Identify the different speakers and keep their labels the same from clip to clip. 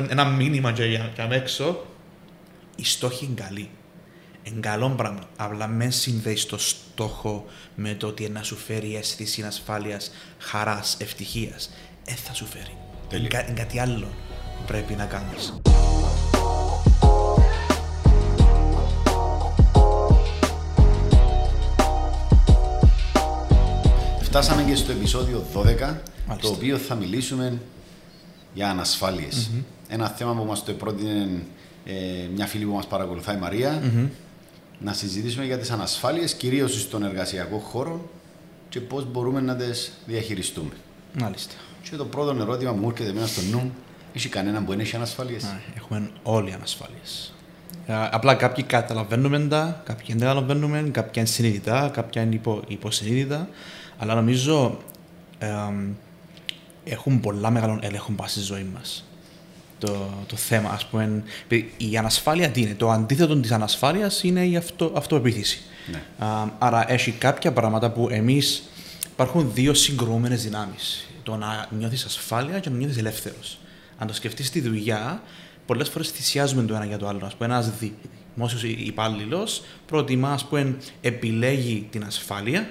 Speaker 1: πούμε, ένα μήνυμα για, για, για έξω, οι στόχοι είναι καλοί. Είναι καλό πράγμα. Απλά με συνδέεις το στόχο με το ότι να σου φέρει αίσθηση ασφάλεια, χαράς, ευτυχίας. Ε, θα σου φέρει. Είναι, κα- είναι κάτι άλλο που πρέπει να κάνεις.
Speaker 2: Φτάσαμε και στο επεισόδιο 12,
Speaker 1: Μάλιστα.
Speaker 2: το οποίο θα μιλήσουμε για ανασφάλειες. Ένα θέμα που μας το πρότεινε ε, μια φίλη που μας παρακολουθάει, η μαρια να συζητήσουμε για τις ανασφάλειες, κυρίως στον εργασιακό χώρο και πώς μπορούμε να τις διαχειριστούμε.
Speaker 1: Μάλιστα.
Speaker 2: Και το πρώτο ερώτημα που μου έρχεται μέσα στο νου, έχει κανέναν που δεν έχει ανασφάλειες;
Speaker 1: Ναι, Έχουμε όλοι ανασφάλειες. Απλά κάποιοι καταλαβαίνουμε τα, κάποιοι δεν καταλαβαίνουμε, κάποια είναι συνειδητά, κάποια είναι υπο, υποσυνείδητα. Αλλά νομίζω εμ, έχουν πολλά μεγάλο έλεγχο πάνω στη ζωή μας. Το, το θέμα, ας πούμε, επειδή η ανασφάλεια τι είναι, το αντίθετο της ανασφάλειας είναι η αυτο, αυτοεπίθεση.
Speaker 2: Ναι.
Speaker 1: Α, άρα έχει κάποια πράγματα που εμείς υπάρχουν δύο συγκρούμενες δυνάμεις. Το να νιώθεις ασφάλεια και να νιώθεις ελεύθερος. Αν το σκεφτείς στη δουλειά, πολλές φορές θυσιάζουμε το ένα για το άλλο. Ας πούμε, ένας δημόσιος υπάλληλος προτιμά, ας πούμε, επιλέγει την ασφάλεια,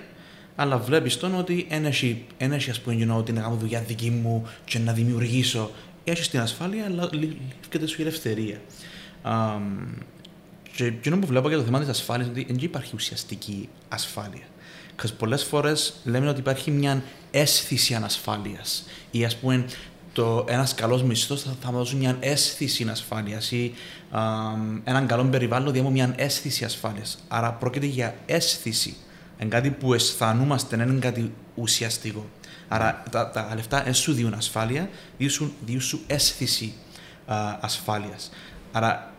Speaker 1: αλλά βλέπεις τον ότι δεν έχει, εν έχει, ας πούμε, you know, ότι να κάνω δουλειά δική μου και να δημιουργήσω. Έχεις την ασφάλεια, αλλά λήφκεται σου η ελευθερία. Αμ, και εκείνο που βλέπω για το θέμα της ασφάλειας είναι ότι δεν υπάρχει ουσιαστική ασφάλεια. Because πολλές φορές λέμε ότι υπάρχει μια αίσθηση ανασφάλειας. Ή ας πούμε, το, ένας καλός μισθός θα, θα μου δώσει μια αίσθηση ασφάλειας ή α, έναν καλό περιβάλλον διάμω μια αίσθηση ασφάλειας. Άρα πρόκειται για αίσθηση. Είναι κάτι που αισθανόμαστε, δεν είναι κάτι ουσιαστικό. Άρα τα, τα λεφτά δεν σου δίνουν ασφάλεια, δίνουν σου, δίνουν σου αίσθηση α, ασφάλειας. Άρα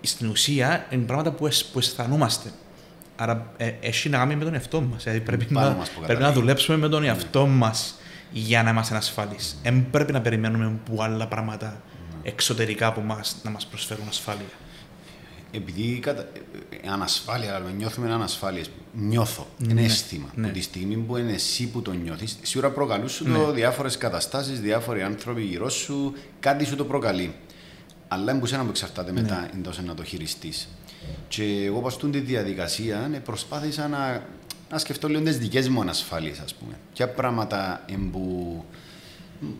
Speaker 1: στην ουσία είναι πράγματα που, αισ- που αισθανόμαστε. Άρα ε, έχει να κάνει με τον εαυτό μας. Δηλαδή πρέπει,
Speaker 2: Πάνω
Speaker 1: να,
Speaker 2: μας που
Speaker 1: πρέπει να
Speaker 2: καταλήγει.
Speaker 1: δουλέψουμε με τον εαυτό μας για να είμαστε ασφαλείς. Δεν πρέπει να περιμένουμε που άλλα πράγματα εξωτερικά από εμά να μας προσφέρουν ασφάλεια.
Speaker 2: Επειδή κατα... ε, ανασφάλεια, αλλά νιώθουμε ανασφάλειες. Νιώθω. Είναι αίσθημα.
Speaker 1: ναι.
Speaker 2: Από τη στιγμή που είναι εσύ που το νιώθεις, σίγουρα προκαλούν σου το διάφορες καταστάσεις, διάφοροι άνθρωποι γύρω σου, κάτι σου το προκαλεί. Αλλά είναι που σένα που εξαρτάται μετά εντός να το χειριστείς. Και εγώ πα τη διαδικασία ε, προσπάθησα να, να σκεφτώ λίγο τις δικές μου ανασφάλειες, ας πούμε. Ποια πράγματα εμπου,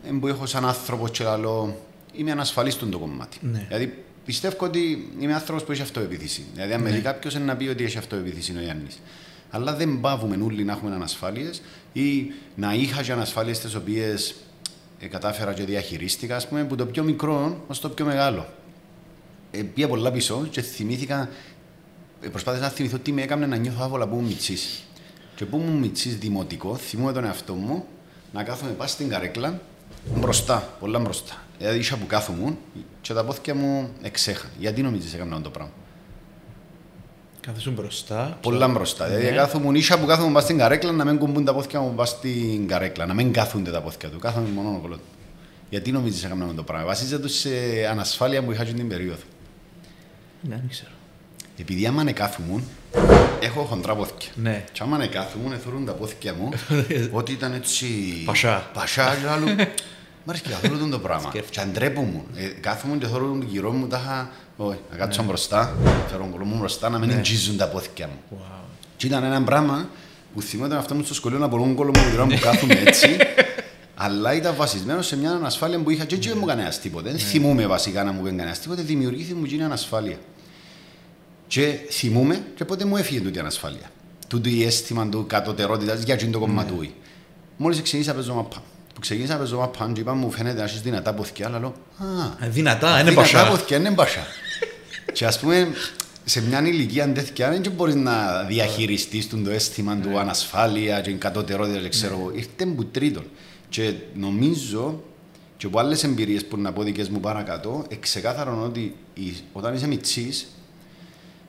Speaker 2: εμπου έχω σαν άνθρωπο και λαλό, είμαι ανασφαλής στον το κομμάτι.
Speaker 1: Ναι.
Speaker 2: Δηλαδή πιστεύω ότι είμαι άνθρωπος που έχει αυτοεπίθεση. Δηλαδή, αν με δει κάποιος είναι να πει ότι έχει αυτοεπίθεση ο Γιάννη. Αλλά δεν πάβουμε όλοι να έχουμε ανασφάλειες ή να είχα και ανασφάλειες τις οποίες ε, κατάφερα και διαχειρίστηκα, ας πούμε, που το πιο μικρό ως το πιο μεγάλο. Ε, πήγα πολλά πίσω και θυμήθηκα, ε, προσπάθησα να θυμηθώ τι με έκανε να νιώθω άβολα που ήμουν μητσής. Και που ήμουν μητσής δημοτικό, θυμούμαι τον εαυτό μου να κάθομαι πά στην καρέκλα μπροστά, πολλά μπροστά. Δηλαδή είχα που κάθομαι και τα πόθηκια μου εξέχα. Γιατί νομίζεις έκανα αυτό το πράγμα;
Speaker 1: Κάθεσαι μπροστά.
Speaker 2: Πολλά μπροστά. Δηλαδή
Speaker 1: Ναι.
Speaker 2: κάθομαι, είχα που κάθομαι πά στην καρέκλα να μην κουμπούν τα πόθηκια μου πά στην καρέκλα, να μην κάθονται τα πόθηκια του. Κάθομαι μόνο ο κολό του. Γιατί νομίζεις έκανα αυτό το πράγμα; Βασίζεται σε ανασφάλεια που είχα και την περίοδο.
Speaker 1: Ναι, δεν ξέρω.
Speaker 2: Επειδή άμα ανεκάθουμουν, έχω χοντρά πόθηκια.
Speaker 1: Ναι.
Speaker 2: Και άμα ανεκάθουμουν, εθώρουν τα πόθηκια μου, ότι ήταν έτσι...
Speaker 1: Πασά.
Speaker 2: Πασά, και άλλο. Μ' αρέσει και καθόλου το πράγμα. Και αντρέπομαι. Ε, κάθομαι και θωρούν τον γύρω μου, τα είχα... Όχι, να κάτσω μπροστά, φέρω τον κολό μου μπροστά, να μην εγγίζουν τα πόθηκια μου.
Speaker 1: Wow.
Speaker 2: Και ήταν ένα πράγμα που θυμόταν αυτό μου στο σχολείο να μπορούν κόλλο μου γύρω μου κάθομαι έτσι. Αλλά ήταν βασισμένος σε μια ανασφάλεια που είχα και έτσι δεν μου κανένα τίποτε. Δεν θυμούμαι βασικά να μου πει κανένα τίποτε. Δημιουργήθηκε μου και είναι ανασφάλεια. Και θυμούμαι και πότε μου έφυγε τούτη η ανασφάλεια. Τούτο η αίσθημα του κατωτερότητας για εκείνο το κομματούι. Μόλις ξεκίνησα να παίζω μαπά. Που ξεκίνησα να παίζω μαπά, και είπα μου φαίνεται να έχεις δυνατά ποθηκιά, αλλά λέω Α,
Speaker 1: Ε, Δυνατά, είναι
Speaker 2: δυνατά
Speaker 1: πασά.
Speaker 2: ποθηκιά είναι μπασά. και ας πούμε, σε μια ηλικία τέτοια δεν μπορείς να διαχειριστείς το αίσθημα του ανασφάλεια και κατωτερότητας, δεν ξέρω εγώ. Ήρθε που τρίτον. Και νομίζω και από άλλες εμπειρίες που να πω δικές μου παρακάτω, εξεκάθαρον ότι η- όταν είσαι μυτσή,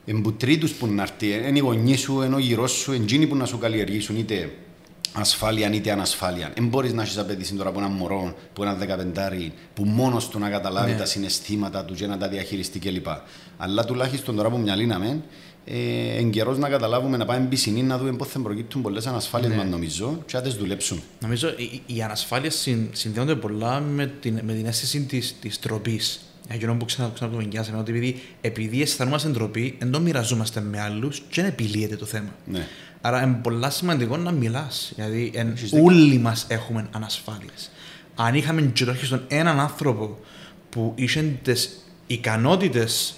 Speaker 2: εμπουτρίτους που να έρθει, είναι οι γονείς σου, είναι ο γυρός σου, εντζήνοι που να σου καλλιεργήσουν είτε ασφάλεια είτε ανασφάλεια. Δεν μπορείς να έχεις απαιτήσει τώρα από έναν μωρό, που ένα δεκαπεντάρι, που μόνος του να καταλάβει
Speaker 1: Ναι.
Speaker 2: τα συναισθήματα του και να τα διαχειριστεί κλπ. Αλλά τουλάχιστον τώρα που μυαλίναμε, ε, εν καιρός να καταλάβουμε να πάμε πισινή να δούμε πώς θα προκύπτουν πολλές ανασφάλειες
Speaker 1: Ναι.
Speaker 2: μας νομίζω και να τις δουλέψουν.
Speaker 1: Νομίζω οι, οι ανασφάλειες συν, συνδέονται πολλά με την, με την αίσθηση της, της τροπής. Εκείνο που ξανά, ξανά το είναι ότι επειδή, επειδή αισθανόμαστε ντροπή, δεν το μοιραζόμαστε με άλλους και δεν επιλύεται το θέμα.
Speaker 2: Ναι.
Speaker 1: Άρα είναι πολύ σημαντικό να μιλάς. Γιατί εν, όλοι μας έχουμε ανασφάλειες. Αν είχαμε τουλάχιστον έναν άνθρωπο που είχε τις ικανότητες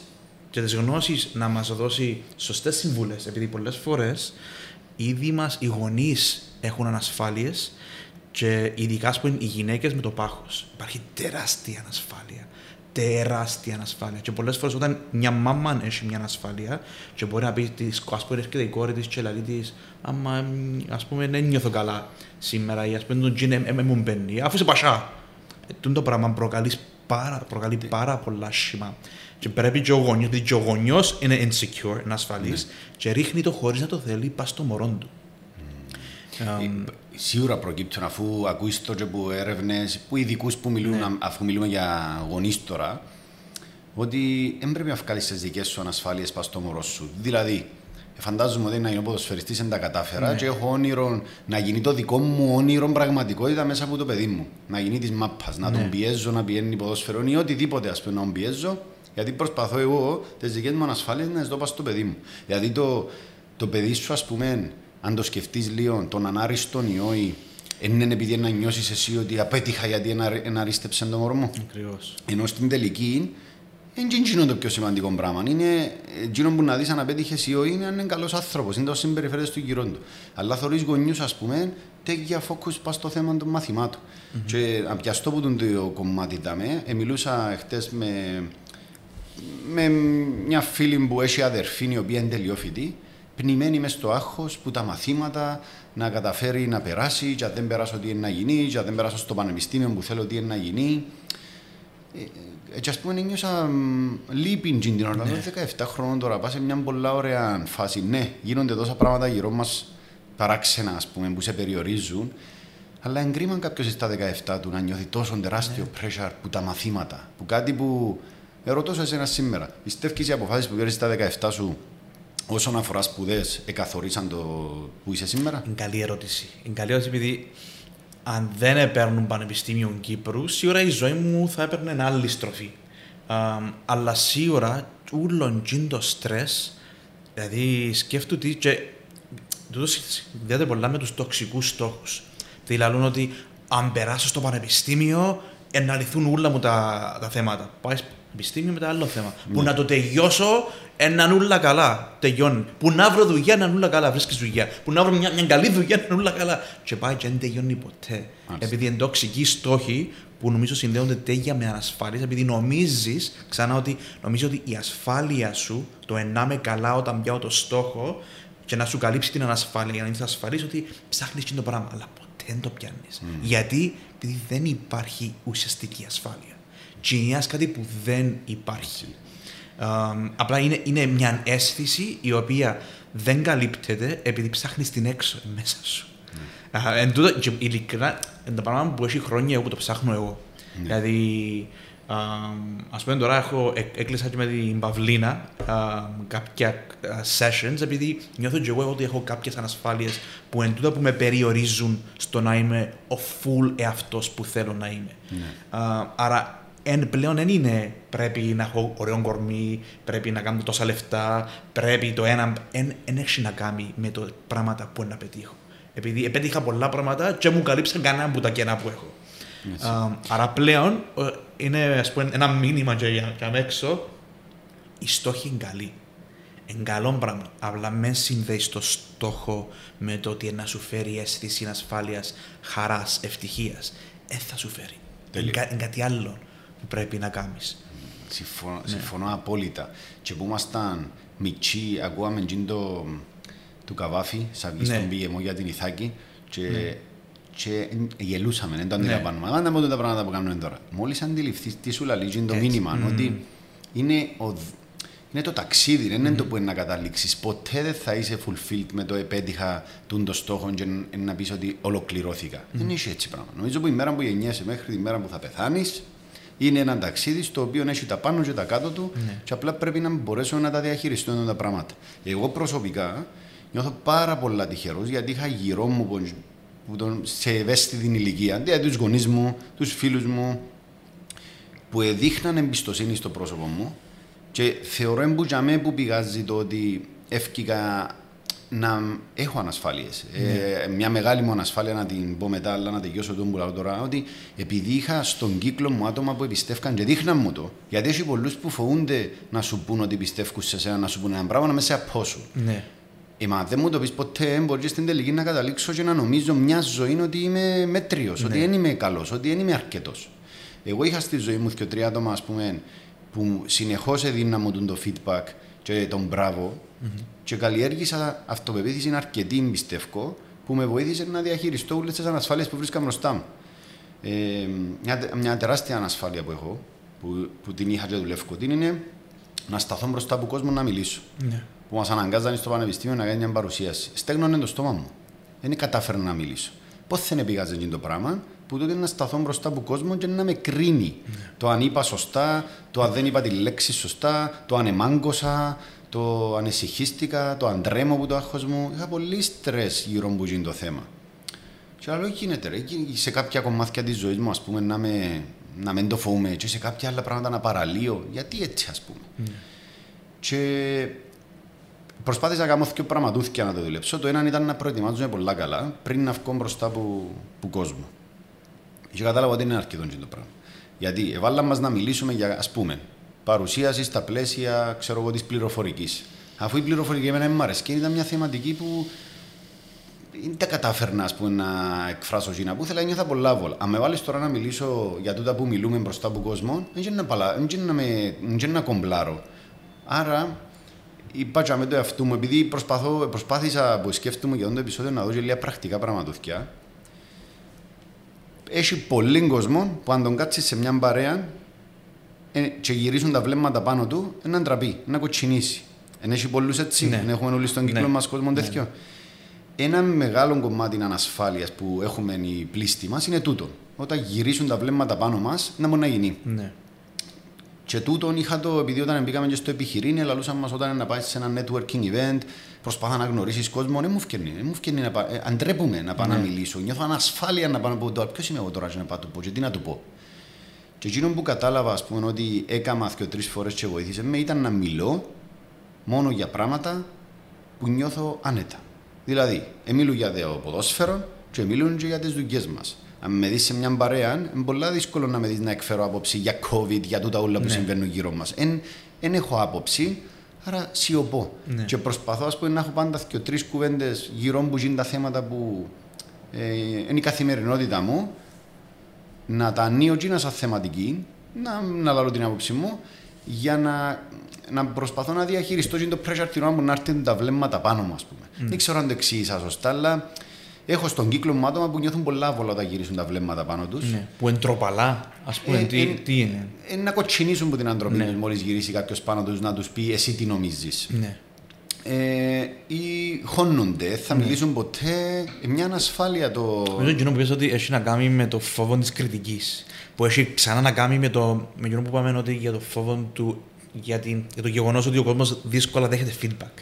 Speaker 1: και τις γνώσεις να μας δώσει σωστές συμβουλές, επειδή πολλές φορές ήδη μας οι γονείς έχουν ανασφάλειες και ειδικά που είναι οι γυναίκες με το πάχος. Υπάρχει τεράστια ανασφάλεια. Τεράστια ανασφάλεια. Και πολλές φορές όταν μια μάμα έχει μια ανασφάλεια και μπορεί να πει τη ας πούμε, έρχεται η κόρη της και λέει της, Άμα ας πούμε δεν νιώθω καλά σήμερα, ή ας πούμε τον τζιν μου μπαίνει, αφού είσαι πασά. Ε, το πράγμα προκαλεί πάρα, προκαλεί πάρα πολλά σχήμα. Και πρέπει και ο γονιός, επειδή και ο γονιός είναι insecure, είναι ασφαλής, ναι. και ρίχνει το χωρίς να το θέλει, πας στο μωρό του.
Speaker 2: Um, Σίγουρα προκύπτουν αφού ακούεις το και από έρευνες, που ειδικούς που μιλούν, ναι. αφού μιλούμε για γονείς τώρα, ότι δεν πρέπει να βγάλεις τις δικές σου ανασφάλειες πας στο μωρό σου. Δηλαδή, φαντάζομαι ότι να γίνω ποδοσφαιριστής δεν τα κατάφερα ναι. και έχω όνειρο να γίνει το δικό μου όνειρο πραγματικότητα μέσα από το παιδί μου. Να γίνει της μάπας, να ναι. τον πιέζω να πηγαίνει ποδοσφαιρό ή οτιδήποτε ας πούμε να τον πιέζω, γιατί προσπαθώ εγώ τις δικές μου ανασφάλειες να ζητώ πας στο παιδί μου. Δηλαδή το, το παιδί σου, ας πούμε, αν το σκεφτείς λίγο, τον ανάριστο ή όχι, δεν είναι επειδή να νιώσεις εσύ ότι απέτυχα γιατί εναρίστεψε τον μωρμό.
Speaker 1: Ακριβώς.
Speaker 2: Ενώ στην τελική δεν είναι το πιο σημαντικό πράγμα. Είναι εκείνο που να δεις αν απέτυχες ή όχι, είναι αν είναι καλός άνθρωπος, είναι το συμπεριφέρεται του γύρω του. Αλλά θεωρεί γονιούς, ας πούμε, τέτοια φόκου πας στο θέμα των μαθημάτων. Mm-hmm. Και να πιαστώ που τον το κομμάτι δαμε, μιλούσα χτες με, με μια φίλη που έχει αδερφή η οποία είναι τελειόφοιτη πνιγμένη μες στο άγχος που τα μαθήματα να καταφέρει να περάσει, και αν δεν περάσω τι είναι να γίνει, και αν δεν περάσω στο πανεπιστήμιο που θέλω τι είναι να γίνει. Έτσι, ε, ας πούμε, νιώσα λύπη την ώρα. Ναι. 17 χρόνων τώρα, πάω σε μια πολλά ωραία φάση. Ναι, γίνονται τόσα πράγματα γύρω μας παράξενα, ας πούμε, που σε περιορίζουν. Αλλά εγκρίμαν κάποιος στα 17 του να νιώθει τόσο τεράστιο ναι. pressure που τα μαθήματα. Που κάτι που. Ερωτώ σε εσένα σήμερα. Πιστεύεις οι αποφάσεις που πήρε στα 17 σου όσον αφορά σπουδές, εκαθορίσαν το που είσαι σήμερα;
Speaker 1: Είναι καλή ερώτηση. Είναι καλή ερώτηση επειδή αν δεν έπαιρνουν Πανεπιστήμιο Κύπρου, σίγουρα η ζωή μου θα έπαιρνε άλλη στροφή. αλλά σίγουρα όλο το στρες, δηλαδή σκέφτομαι ότι. Και, τούτος συνδέεται πολλά με τους τοξικούς στόχους. Δηλαδή, ότι αν περάσω στο πανεπιστήμιο, να λυθούν όλα μου τα, τα θέματα. Πάεις πανεπιστήμιο μετά άλλο θέμα. Ναι. Που να το τελειώσω έναν ούλα καλά. Τελειώνει. Που να βρω δουλειά, έναν ούλα καλά. Βρίσκεις δουλειά. Που να βρω μια, μια καλή δουλειά, έναν ούλα καλά. Και πάει και δεν τελειώνει ποτέ. Μάλιστα. Επειδή είναι τοξικοί στόχοι που νομίζω συνδέονται τέτοια με ανασφάλεια, επειδή νομίζεις, ξανά ότι νομίζω ότι η ασφάλεια σου, το ενάμε καλά όταν πιάω το στόχο και να σου καλύψει την ανασφάλεια για να είσαι ασφαλής ότι ψάχνεις το πράγμα. Αλλά ποτέ δεν το πιάνεις. Mm. Γιατί; Επειδή δεν υπάρχει ουσιαστική ασφάλεια. Και κάτι που δεν υπάρχει απλά είναι, είναι μια αίσθηση η οποία δεν καλύπτεται επειδή ψάχνεις την έξω μέσα σου. Mm. εν τούτο, και ειλικρινά, είναι το πράγμα που έχει χρόνια εγώ που το ψάχνω εγώ. Mm. Δηλαδή, ας πούμε τώρα έχω, έκλεισα και με την Παυλίνα κάποια sessions επειδή νιώθω και εγώ ότι έχω κάποιες ανασφάλειες που εν τούτα που με περιορίζουν στο να είμαι ο full εαυτός που θέλω να είμαι. Mm. άρα εν, πλέον δεν είναι πρέπει να έχω ωραίο κορμί, πρέπει να κάνω τόσα λεφτά, πρέπει το ένα. Δεν έχει να κάνει με το πράγματα που να πετύχω. Επειδή επέτυχα πολλά πράγματα και μου καλύψαν κανένα από τα κενά που έχω. Uh, άρα πλέον είναι ας πούμε, ένα μήνυμα για, για έξω. Η στόχη είναι καλή. Είναι καλό πράγμα. Απλά με συνδέεις το στόχο με το ότι να σου φέρει αίσθηση ασφάλειας, χαράς, ευτυχίας. Δεν θα σου φέρει. Είναι, κάτι άλλο που πρέπει να κάνεις.
Speaker 2: Συμφωνώ, ναι. συμφωνώ απόλυτα. Και που ήμασταν μικροί, ακούγαμε το του Καβάφη, σαν βγει ναι. στον πήγεμο για την Ιθάκη και, ναι. και γελούσαμε, δεν το αντιλαμβάνουμε. Ναι. Άντε τα πράγματα που κάνουμε τώρα. Μόλις αντιληφθείς τι σου λέει το μήνυμα, mm. ότι είναι, ο, είναι το ταξίδι, δεν είναι mm. το που είναι να καταλήξεις. Ποτέ δεν θα είσαι fulfilled με το επέτυχα των στόχων και να πεις ότι ολοκληρώθηκα. Mm. Δεν είσαι έτσι πράγμα. Νομίζω που η μέρα που γεννιέσαι μέχρι τη μέρα που θα πεθάνεις, είναι ένα ταξίδι στο οποίο έχει τα πάνω και τα κάτω του ναι. και απλά πρέπει να μπορέσουμε να τα διαχειριστούμε τα πράγματα. Εγώ προσωπικά νιώθω πάρα πολλά τυχερός γιατί είχα γύρω μου που τον, σε ευαίσθητη ηλικία, δηλαδή τους γονείς μου, τους φίλους μου, που δείχναν εμπιστοσύνη στο πρόσωπο μου και θεωρώ εμπούτια που πηγάζει το ότι εύκηκα να έχω ανασφάλειες. Ε, μια μεγάλη μου ανασφάλεια να την πω μετά, αλλά να τελειώσω τον που λέω τώρα, ότι επειδή είχα στον κύκλο μου άτομα που εμπιστεύκαν και δείχναν μου το, γιατί έχει πολλούς που φοβούνται να σου πούν ότι πιστεύουν σε σένα, να σου πούν ένα πράγμα, να με σε απόσουν.
Speaker 1: Ναι.
Speaker 2: Ε, μα δεν μου το πεις ποτέ, μπορείς στην τελική να καταλήξω και να νομίζω μια ζωή ότι είμαι μέτριος, ότι δεν είμαι καλός, ότι δεν είμαι αρκετός. Εγώ είχα στη ζωή μου και τρία άτομα, ας πούμε, που συνεχώς έδιναν μου το feedback και τον μπράβο mm-hmm. Και καλλιέργησα αυτοπεποίθηση αρκετή, πιστεύω, που με βοήθησε να διαχειριστώ όλες τις ανασφάλειες που βρίσκα μπροστά μου. Ε, μια, μια τεράστια ανασφάλεια που έχω, που, που την είχα και δουλεύω, την είναι να σταθώ μπροστά από κόσμο να μιλήσω. Yeah. Που μας αναγκάζανε στο πανεπιστήμιο να κάνει μια παρουσίαση. Στέγνωνε το στόμα μου. Δεν κατάφερα να μιλήσω. Πώς δεν πήγαζε το πράγμα, που τότε να σταθώ μπροστά από κόσμο και να με κρίνει. Mm. Το αν είπα σωστά, το αν δεν είπα τη λέξη σωστά, το αν εμάγκωσα, το ανησυχίστηκα, το αντρέμω που το άγχος μου. Είχα πολύ στρες γύρω μου που το θέμα. Και άλλο γίνεται ρε, σε κάποια κομμάτια της ζωής μου ας πούμε να, με, να μην το φοβούμαι και σε κάποια άλλα πράγματα να παραλύω. Γιατί έτσι ας πούμε. Mm. Και προσπάθησα να κάνω δύο πραγματούθηκια να το δουλέψω. Το ένα ήταν να προετοιμάζομαι πολλά καλά πριν να βγω μπροστά από, από κόσμο. Και κατάλαβα ότι είναι αρκετό το πράγμα. Γιατί εβάλαμε μας να μιλήσουμε για, ας πούμε, παρουσίαση στα πλαίσια ξέρω εγώ, της πληροφορικής. Αφού η πληροφορική εμένα μου αρέσει και ήταν μια θεματική που δεν τα κατάφερνα ας πούμε, να εκφράσω ζήνα που ήθελα νιώθα πολλά βόλα. Αν με βάλεις τώρα να μιλήσω για τούτα που μιλούμε μπροστά από κόσμο, δεν είναι να, να, να κομπλάρω. Άρα είπα με το εαυτό μου, επειδή προσπαθώ, προσπάθησα που σκέφτομαι για αυτό το επεισόδιο να δώσω λίγα πρακτικά πραγματοθιά, έχει πολύ κόσμο που αν τον κάτσεις σε μια παρέα ε, και γυρίσουν τα βλέμματα πάνω του, να ντραπεί, να κοτσινήσει. Εν έχει πολλούς έτσι, ναι. έχουμε όλοι στον κύκλο ναι. μας κόσμο ναι. τέτοιο. Ένα μεγάλο κομμάτι ανασφάλειας που έχουμε οι πλήστοι μας είναι τούτο. Όταν γυρίσουν τα βλέμματα πάνω μας, να μπορεί να γίνει. Ναι. Και τούτον είχα το, επειδή όταν μπήκαμε και στο επιχειρήν, λαλούσαν μας όταν να πάει σε ένα networking event, προσπάθα να γνωρίσεις κόσμο, δεν μου φτιάχνει. Δεν μου φτιάχνει να πάω. Ε, αντρέπουμε να πάω ναι. να μιλήσω. Νιώθω ανασφάλεια να πάω να πω τώρα. Ποιος είμαι εγώ τώρα να πάω να το πω, και τι να το πω. Και εκείνο που κατάλαβα, ας πούμε, ότι έκανα και τρεις φορές και βοήθησε με ήταν να μιλώ μόνο για πράγματα που νιώθω άνετα. Δηλαδή, μιλώ για το ποδόσφαιρο και μιλούν και για τις δουλειές μας. Αν με δεις σε μια παρέα, είναι πολύ δύσκολο να με δεις να εκφέρω άποψη για COVID, για τούτα όλα που ναι. συμβαίνουν γύρω μας. Δεν έχω άποψη, άρα σιωπώ. Ναι. Και προσπαθώ ας πούμε, να έχω πάντα και τρεις κουβέντες γύρω μου που γίνουν τα θέματα που ε, είναι η καθημερινότητα μου, να τα ανοίγω και σαν θεματική, να, να λάβω την άποψή μου, για να, να προσπαθώ να διαχειριστώ και το pressure την ώρα που να έρθουν τα βλέμματα πάνω μου, ας πούμε. Mm. Δεν ξέρω αν το εξήγησα σωστά, αλλά Έχω στον κύκλο μου άτομα που νιώθουν πολλά βολά όταν γυρίσουν τα βλέμματα πάνω τους.
Speaker 1: Ναι. Που εντροπαλά, ας πούμε, ε, τι, ε, τι είναι.
Speaker 2: Ε, να κοτσινήσουν που την αντροπή ναι. μόλις γυρίσει κάποιος πάνω τους να τους πει εσύ τι νομίζεις; Ναι. Ε, ή χώνονται, θα ναι. μιλήσουν ποτέ. Ε, μια ανασφάλεια το.
Speaker 1: Νομίζω ότι που ότι έχει να κάνει με το φόβο της κριτικής. Που έχει ξανά να κάνει με το. Με που είπαμε ότι για το φόβο του. Για, την, για το γεγονός ότι ο κόσμος δύσκολα δέχεται feedback.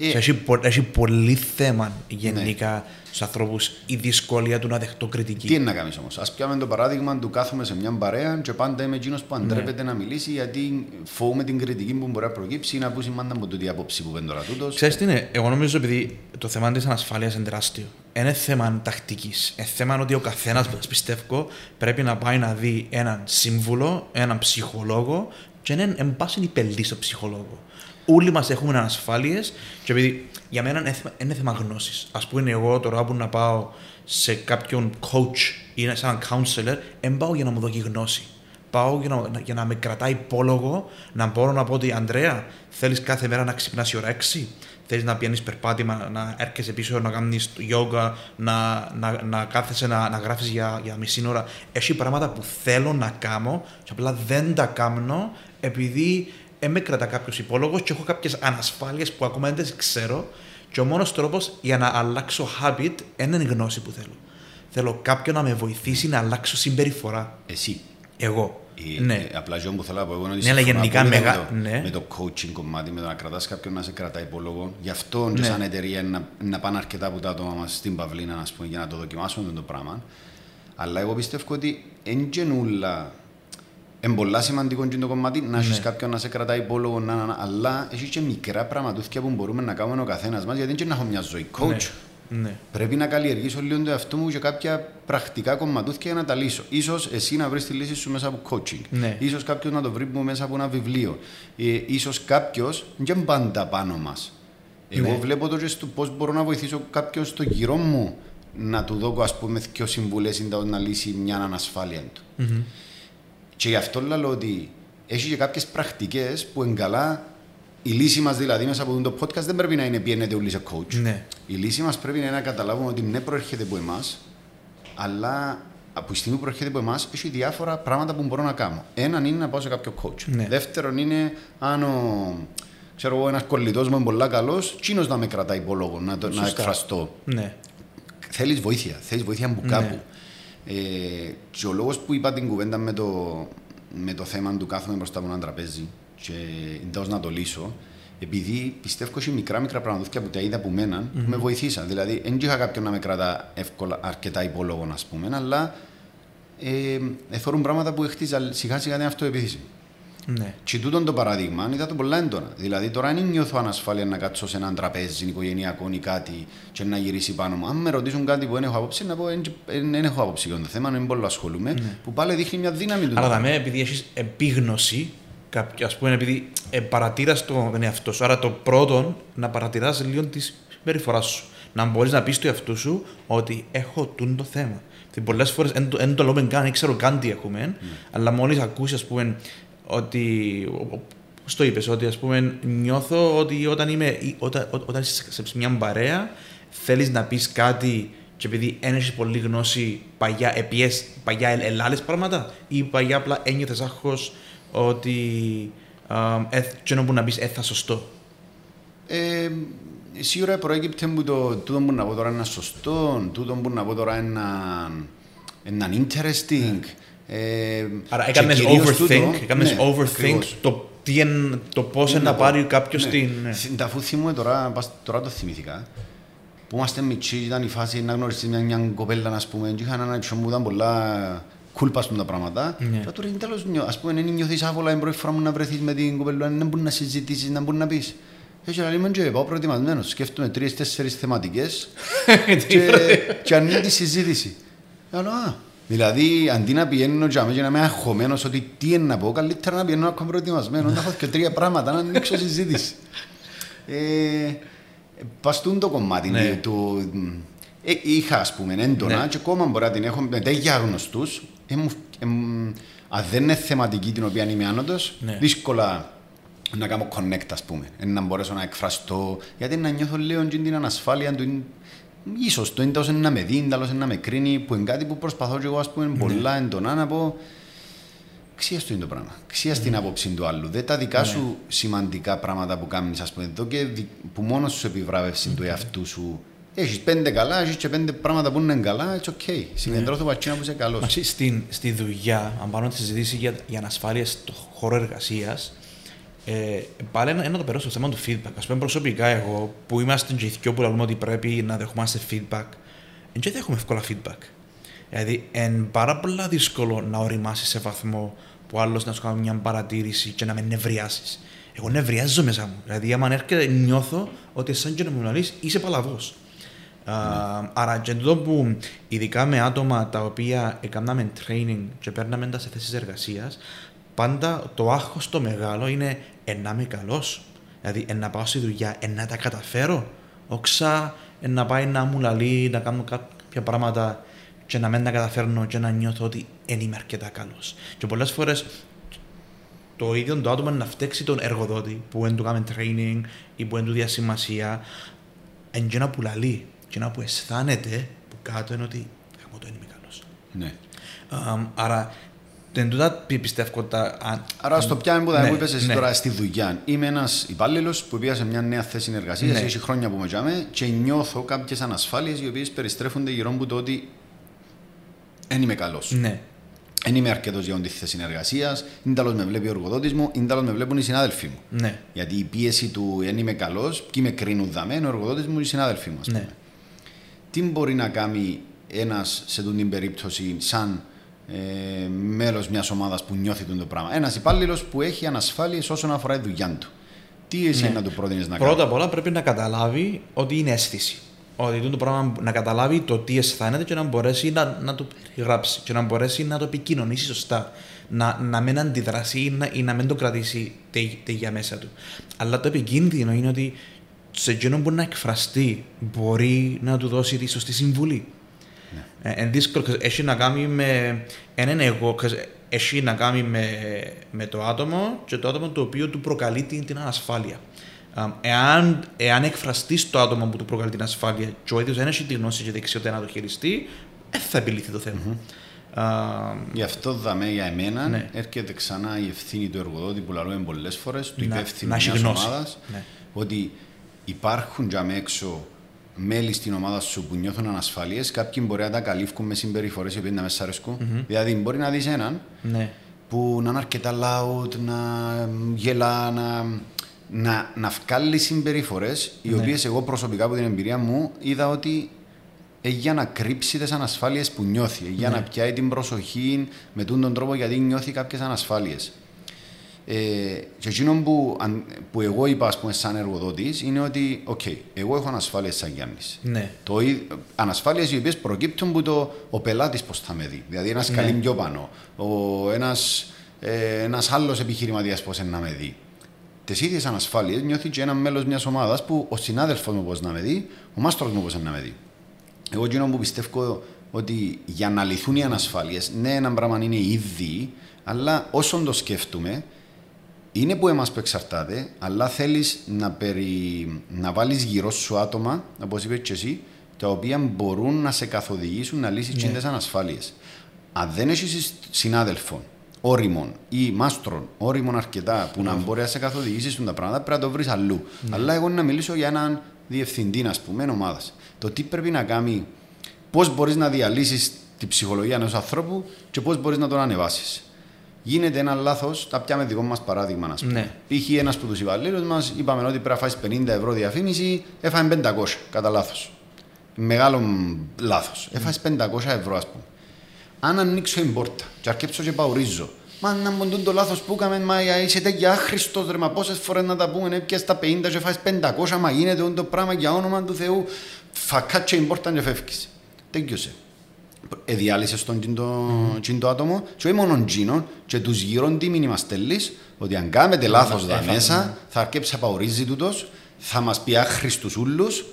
Speaker 1: Yeah. Έχει, έχει πολύ θέμα γενικά ναι. Στους ανθρώπους η δυσκολία του να δεχτώ κριτική.
Speaker 2: Τι είναι να κάνεις όμως; Α πιάμε το παράδειγμα του κάθομαι σε μια παρέα και πάντα είμαι εκείνος που αντρέπεται ναι. να μιλήσει γιατί φοβούμαι την κριτική που μπορεί να προκύψει ή να ακούσει μάντα από τούτη άποψη που πέντε τώρα τούτος.
Speaker 1: Ξέρεις τι είναι, εγώ νομίζω επειδή το θέμα της ανασφάλειας είναι τεράστιο. Είναι θέμα τακτικής. Είναι θέμα ότι ο καθένας, πιστεύω, πρέπει να πάει να δει έναν σύμβουλο, έναν ψυχολόγο και έναν εμπάσχη πελτή στο ψυχολόγος όλοι μας έχουμε ανασφάλειες και επειδή για μένα είναι θέμα, είναι θέμα γνώσης. Α πούμε, εγώ τώρα που να πάω σε κάποιον coach ή σε έναν counselor, δεν πάω για να μου δώσει γνώση. Πάω για να, για να με κρατάει υπόλογο, να μπορώ να πω ότι Αντρέα, θέλεις κάθε μέρα να ξυπνάς η ώρα 6, θέλεις να πιάνεις περπάτημα, να έρχεσαι πίσω, να κάνεις yoga, να, να, να κάθεσαι να, να γράφεις για, για μισή ώρα. Έχει πράγματα που θέλω να κάνω και απλά δεν τα κάνω επειδή ε, με κρατά κάποιος υπόλογος και έχω κάποιες ανασφάλειες που ακόμα δεν τις ξέρω. Και ο μόνος τρόπος για να αλλάξω habit είναι η γνώση που θέλω. Θέλω κάποιον να με βοηθήσει να αλλάξω συμπεριφορά.
Speaker 2: Εσύ.
Speaker 1: Εγώ.
Speaker 2: Ε, ναι. Ε, απλά ζω που θέλω να πω εγώ
Speaker 1: ναι, αλλά γενικά μεγα... με,
Speaker 2: το, ναι. με το coaching κομμάτι, με το να κρατάς κάποιον να σε κρατάει υπόλογο. Γι' αυτό ναι. και σαν εταιρεία να, να πάνε αρκετά από τα άτομα μας στην Παυλίνα πούμε, για να το δοκιμάσουμε το πράγμα. Αλλά εγώ πιστεύω ότι εν γενούλα Είναι πολλά σημαντικό και το κομμάτι να έχεις
Speaker 1: Ναι.
Speaker 2: κάποιον να σε κρατάει υπόλογο, να, να, να, αλλά έχεις και μικρά πραγματούθια που μπορούμε να κάνουμε ο καθένας μας, γιατί δεν είναι να έχω μια ζωή coach.
Speaker 1: Ναι. ναι.
Speaker 2: Πρέπει να καλλιεργήσω λίγο το εαυτό μου και κάποια πρακτικά κομματούθια για να τα λύσω. Ίσως εσύ να βρεις τη λύση σου μέσα από coaching.
Speaker 1: Ναι.
Speaker 2: Ίσως κάποιος να το βρει μέσα από ένα βιβλίο. Ε, ίσως κάποιος δεν είναι πάντα πάνω μας. Εγώ
Speaker 1: Ναι.
Speaker 2: βλέπω το και στο πώς μπορώ να βοηθήσω κάποιον στο γύρω μου να του δω ας πούμε πιο συμβουλές ή να λύσει μια ανασφάλεια του.
Speaker 1: Μμμ.
Speaker 2: Και γι' αυτό λέω ότι έχει και κάποιες πρακτικές που είναι καλά. Η λύση μας δηλαδή μέσα από το podcast δεν πρέπει να είναι πιένετε όλοι σε coach.
Speaker 1: Ναι.
Speaker 2: Η λύση μας πρέπει να είναι να καταλάβουμε ότι ναι, προέρχεται από εμάς, αλλά από τη στιγμή που προέρχεται από εμάς έχει διάφορα πράγματα που μπορώ να κάνω. Έναν είναι να πάω σε κάποιο coach.
Speaker 1: Ναι.
Speaker 2: Δεύτερον είναι αν ο ξέρω εγώ, ένας κολλητός μου είναι πολύ καλός, τσίνος να με κρατάει υπόλογο, να, το, να
Speaker 1: Σωστά.
Speaker 2: εκφραστώ.
Speaker 1: Ναι.
Speaker 2: Θέλεις βοήθεια, θέλεις βοήθεια από
Speaker 1: Ναι.
Speaker 2: Κάπου. Ε, και ο λόγος που είπα την κουβέντα με το, με το θέμα του κάθομαι μπροστά από ένα τραπέζι και εντός να το λύσω, επειδή πιστεύω ότι μικρά μικρά πραγματούθια που τα είδα από μένα που με βοηθήσαν. Δηλαδή, δεν είχα κάποιον να με κρατά εύκολα, αρκετά υπόλογο, ας πούμε, αλλά ε, εφορούν πράγματα που χτίζα σιγά σιγά την αυτοεπίθεση.
Speaker 1: Ναι.
Speaker 2: Και τούτον το παράδειγμα είδα το πολλά έντονα. Δηλαδή τώρα δεν νιώθω ανασφάλεια να κάτσω σε έναν τραπέζι οικογενειακό ή κάτι και να γυρίσει πάνω μου. Αν με ρωτήσουν κάτι που δεν έχω άποψη, να πω δεν έχω άποψη για το θέμα, δεν πολύ ασχολούμαι. Που πάλι δείχνει μια δύναμη του.
Speaker 1: Αλλά δαμέ, επειδή έχεις επίγνωση, ας πούμε, επειδή ε, παρατήρας τον εαυτό σου, άρα το πρώτο να παρατηράς λίγο τη συμπεριφορά σου. Να μπορείς να πεις στο εαυτό σου ότι έχω τούν το θέμα. Πολλές φορές δεν το λέμε καν, δεν ξέρω καν τι έχουμε, αλλά μόλις ακούσεις, ας πούμε, ότι. Πώς το είπες, ότι ας πούμε, νιώθω ότι όταν, είμαι, ή όταν, ό- όταν είσαι σε μια παρέα, θέλεις να πεις κάτι και επειδή δεν έχεις πολύ γνώση παγιά, επιές, παγιά ελ, ελάλες πράγματα ή παγιά απλά ένιωθες άγχος ότι ε, και που να πεις έθα σωστό.
Speaker 2: Ε, σίγουρα προέκυπτε μου το τούτο που να πω τώρα είναι σωστό, τούτο που να πω τώρα είναι ένα interesting. Ε,
Speaker 1: Άρα
Speaker 2: και
Speaker 1: έκανες
Speaker 2: κυρίως
Speaker 1: overthink,
Speaker 2: τούτο-
Speaker 1: έκανες
Speaker 2: ναι,
Speaker 1: overthink
Speaker 2: ακριβώς.
Speaker 1: το, τι εν, το πώς
Speaker 2: Τι
Speaker 1: είναι να
Speaker 2: πω.
Speaker 1: πάρει κάποιος
Speaker 2: Ναι.
Speaker 1: την... ναι.
Speaker 2: Συν- Αφού θυμούμαι τώρα, πας- τώρα το θυμήθηκα, που είμαστε μικροί, ήταν η φάση να γνωρίσεις μια, μια κοπέλα, ας πούμε, και είχαν ένα υψό που ήταν πολλά κούλπα στον τα πράγματα.
Speaker 1: Ναι.
Speaker 2: Και τώρα είναι τέλος, νιώ- ας πούμε, δεν νιώθεις άβολα την πρώτη φορά μου να βρεθείς με την κοπέλα, δεν μπορείς να συζητήσεις, να μπορείς να πεις. Έτσι να λέμε και πάω προετοιμασμένος, σκέφτομαι τρεις-τέσσερις θεματικές και, και ανοίγει τη συζήτηση. Λέω, α, δηλαδή αντί να πηγαίνω για μένα και να είμαι αγχωμένος ότι τι είναι να πω, καλύτερα να πηγαίνω ακόμα προετοιμασμένο, να έχω και τρία πράγματα να ανοίξω συζήτηση. Ε, παστούν το κομμάτι
Speaker 1: Ναι.
Speaker 2: του... Ε, είχα ας πούμε έντονα
Speaker 1: Ναι.
Speaker 2: και ακόμα μπορεί να την έχω με τέτοια γνωστούς. Ε, μου- ε, μ, αν δεν είναι θεματική την οποία είμαι άνοδος,
Speaker 1: Ναι.
Speaker 2: δύσκολα να κάνω connect ας πούμε. Ε, να μπορέσω να εκφραστώ. Γιατί να νιώθω λίγο και την ανασφάλεια του. Είναι- Ίσως το είναι τόσο να με δει, τόσο να με κρίνει, που είναι κάτι που προσπαθώ και εγώ ας πούμε πολλά έντονα να πω Ξία στο είναι το πράγμα. Ξία στην άποψη του άλλου. Δεν τα δικά σου σημαντικά πράγματα που κάνεις, ας πούμε, εδώ και δι- που μόνος σου επιβράβευσης του εαυτού σου. Έχεις πέντε καλά, έχεις και πέντε πράγματα που είναι καλά, it's okay. Συγκεντρώθω πατσίνα που είσαι καλός.
Speaker 1: Μαξί, στην, στη δουλειά, αν πάμε να τη συζητήσει για, για ανασφάλεια στο χώρο εργασίας, ε, πάλι ένα, ένα το περάσω στο θέμα του feedback. Α πούμε, προσωπικά εγώ που είμαστε και οι δυο που λέμε ότι πρέπει να δεχόμαστε feedback, δεν δέχομαι εύκολα feedback. Δηλαδή, είναι πάρα πολύ δύσκολο να οριμάσεις σε βαθμό που άλλος να σου κάνει μια παρατήρηση και να με νευριάσεις. Εγώ νευριάζω μέσα μου. Δηλαδή, άμα έρχεται, νιώθω ότι σαν και να μου λαλείς, είσαι παλαβός. άρα, και τούτο που ειδικά με άτομα τα οποία έκαναμε training και παίρναμε τα σε θέσεις εργασίας, πάντα το άγχος το μεγάλο είναι ε, να είμαι καλός. Δηλαδή, ε, να πάω στη δουλειά, ε, να τα καταφέρω. Όξα, ε, να πάει να μου λαλεί, να κάνω κάποια πράγματα και να μην τα καταφέρνω και να νιώθω ότι δεν είμαι αρκετά καλός. Και πολλές φορές το ίδιο το άτομο να φταίξει τον εργοδότη που δεν του κάνει training ή που δεν του διασημασία, εν και να που λαλεί και να που αισθάνεται που κάτω είναι ότι εγώ το δεν είμαι καλός.
Speaker 2: Ναι.
Speaker 1: Αμ, άρα, δεν τούτα πι- πιστεύω ότι τα... αν-
Speaker 2: Άρα, στο πιάνει που
Speaker 1: Ναι,
Speaker 2: που είπες εσύ
Speaker 1: ναι.
Speaker 2: τώρα στη δουλειά. Είμαι ένας υπάλληλος που πήγα σε μια νέα θέση εργασίας,
Speaker 1: Ναι.
Speaker 2: έχει χρόνια που με τζάμε και νιώθω κάποιες ανασφάλειες οι οποίες περιστρέφονται γύρω μου το ότι δεν είμαι καλός.
Speaker 1: Ναι,
Speaker 2: Δεν είμαι αρκετός για τη θέση εργασίας, είναι τέλο με βλέπει ο εργοδότης μου, είναι τέλο με βλέπουν οι συνάδελφοί μου.
Speaker 1: ναι,
Speaker 2: Γιατί η πίεση του δεν είμαι καλός, ποιοι με κρίνουν δαμένο, ο εργοδότης μου, οι συνάδελφοί μου. ας πούμε.
Speaker 1: ναι.
Speaker 2: Τι μπορεί να κάνει ένας σε αυτή την περίπτωση, σαν ε, μέλος μιας ομάδας που νιώθει το πράγμα. Ένας υπάλληλος που έχει ανασφάλειες όσον αφορά τη δουλειά του. Τι εσύ
Speaker 1: Ναι.
Speaker 2: να του πρότεινε να κάνει;
Speaker 1: Πρώτα απ' όλα πρέπει να καταλάβει ότι είναι αίσθηση. Ότι το πράγμα να καταλάβει το τι αισθάνεται και να μπορέσει να, να το περιγράψει και να μπορέσει να το επικοινωνήσει σωστά. Να, να μην αντιδράσει ή να, ή να μην το κρατήσει τε- για μέσα του. Αλλά το επικίνδυνο είναι ότι σε εκείνον που να εκφραστεί μπορεί να του δώσει τη σωστή συμβουλή. Ε, Είναι δύσκολο, ξέρεις, έχει να κάνει με έναν εγώ, ξέρεις, έχει να κάνει με, με το άτομο και το άτομο το οποίο του προκαλεί την, την ανασφάλεια. Α, Εάν, εάν εκφραστείς στο άτομο που του προκαλεί την ασφάλεια και ο ίδιος δεν έχει τη γνώση και δεξιότητα να το χειριστεί, δεν θα επιλύθει το θεμα Α,
Speaker 2: Γι' αυτό δαμέ για εμένα
Speaker 1: Ναι.
Speaker 2: έρχεται ξανά η ευθύνη του εργοδότη που λαλούμε πολλές φορές, του
Speaker 1: Να-
Speaker 2: υπεύθυνου
Speaker 1: να έχει
Speaker 2: μιας
Speaker 1: γνώση.
Speaker 2: ομάδας,
Speaker 1: Ναι.
Speaker 2: ότι υπάρχουν για με έξω μέλη στην ομάδα σου που νιώθουν ανασφαλίες. Κάποιοι μπορεί να τα καλύφουν με συμπεριφορές οι οποίε να με σ' αρέσκουν. Δηλαδή, μπορεί να δεις έναν
Speaker 1: ναι.
Speaker 2: που να είναι αρκετά loud, να γελά, να, να, να βγάλει συμπεριφορές, οι
Speaker 1: Ναι.
Speaker 2: οποίες εγώ προσωπικά από την εμπειρία μου είδα ότι ε, για να κρύψει τις ανασφάλειες που νιώθει, ε, για
Speaker 1: Ναι.
Speaker 2: να πιάει την προσοχή με τούν τον τρόπο γιατί νιώθει κάποιες ανασφάλειες. Ε, και εκείνο που, αν- που εγώ είπα, ας πούμε, σαν εργοδότης, είναι ότι, οκ, εγώ έχω ανασφάλειες σαν Γιάννης.
Speaker 1: ναι.
Speaker 2: Το, ανασφάλειες οι οποίες προκύπτουν που το, ο πελάτης πώς θα με δει. Δηλαδή, ένας
Speaker 1: Ναι.
Speaker 2: καλή πιο πάνω, ένας ε, ένας άλλος επιχειρηματίας πώς να με δει. Τις ίδιες ανασφάλειες νιώθει και ένα μέλος μιας ομάδας που ο συνάδελφος μου πώς να με δει, ο μάστρος μου πώς να με δει. Εγώ εκείνο που πιστεύω ότι για να λυθούν οι ανασφάλειες, ναι, ένα πράγμα είναι ήδη, αλλά όσον το σκέφτομαι, είναι που εμάς που εξαρτάται, αλλά θέλεις να, περι... να βάλεις γύρω σου άτομα, όπως είπες και εσύ, τα οποία μπορούν να σε καθοδηγήσουν να λύσεις
Speaker 1: Ναι.
Speaker 2: ναι. τις ανασφάλειες. Αν δεν έχεις συνάδελφων, όριμων ή μάστρων, όριμων αρκετά, που να μπορεί να σε καθοδηγήσεις τα πράγματα, πρέπει να το βρεις αλλού. Αλλά εγώ να μιλήσω για έναν διευθυντή, α πούμε, ομάδας. Το τι πρέπει να κάνει, πώς μπορείς να διαλύσεις την ψυχολογία ενός ανθρώπου και πώς μπορείς να τον ανεβάσεις. Γίνεται ένα λάθος, τα πιάμε δικό μας παράδειγμα, να πούμε.
Speaker 1: Ναι.
Speaker 2: Π.χ. ένας από τους υπαλλήλους μας είπαμε ότι πρέπει να φάει 50 ευρώ διαφήμιση, έφαγε 500 κατά λάθος. Μεγάλο λάθος. Έφαγε 500 ευρώ, ας πούμε. Αν ανοίξω την πόρτα και αρκέψω και παουρίζω, μα να μου το λάθος που έκαμε, μα είσαι τέτοια άχρηστος ρε, μα πόσες φορές να τα πούμε, έπιασε τα 50 και φάεις 500, μα γίνεται το πράγμα για όνομα του Θεού. Φακάτσε την πόρτα και φεύγεις. Τέλειωσε. Εδιάλυσες τον τζιν το, mm. το άτομο, και όχι μόνο τζίνο, και τους γύρω τι μήνυμα στέλνεις, ότι αν κάνετε λάθος
Speaker 1: μας
Speaker 2: δα
Speaker 1: έφαγε,
Speaker 2: μέσα,
Speaker 1: ναι.
Speaker 2: θα αρκέψει να παουρίζει τούτος, θα μας πει άχρηστους ούλους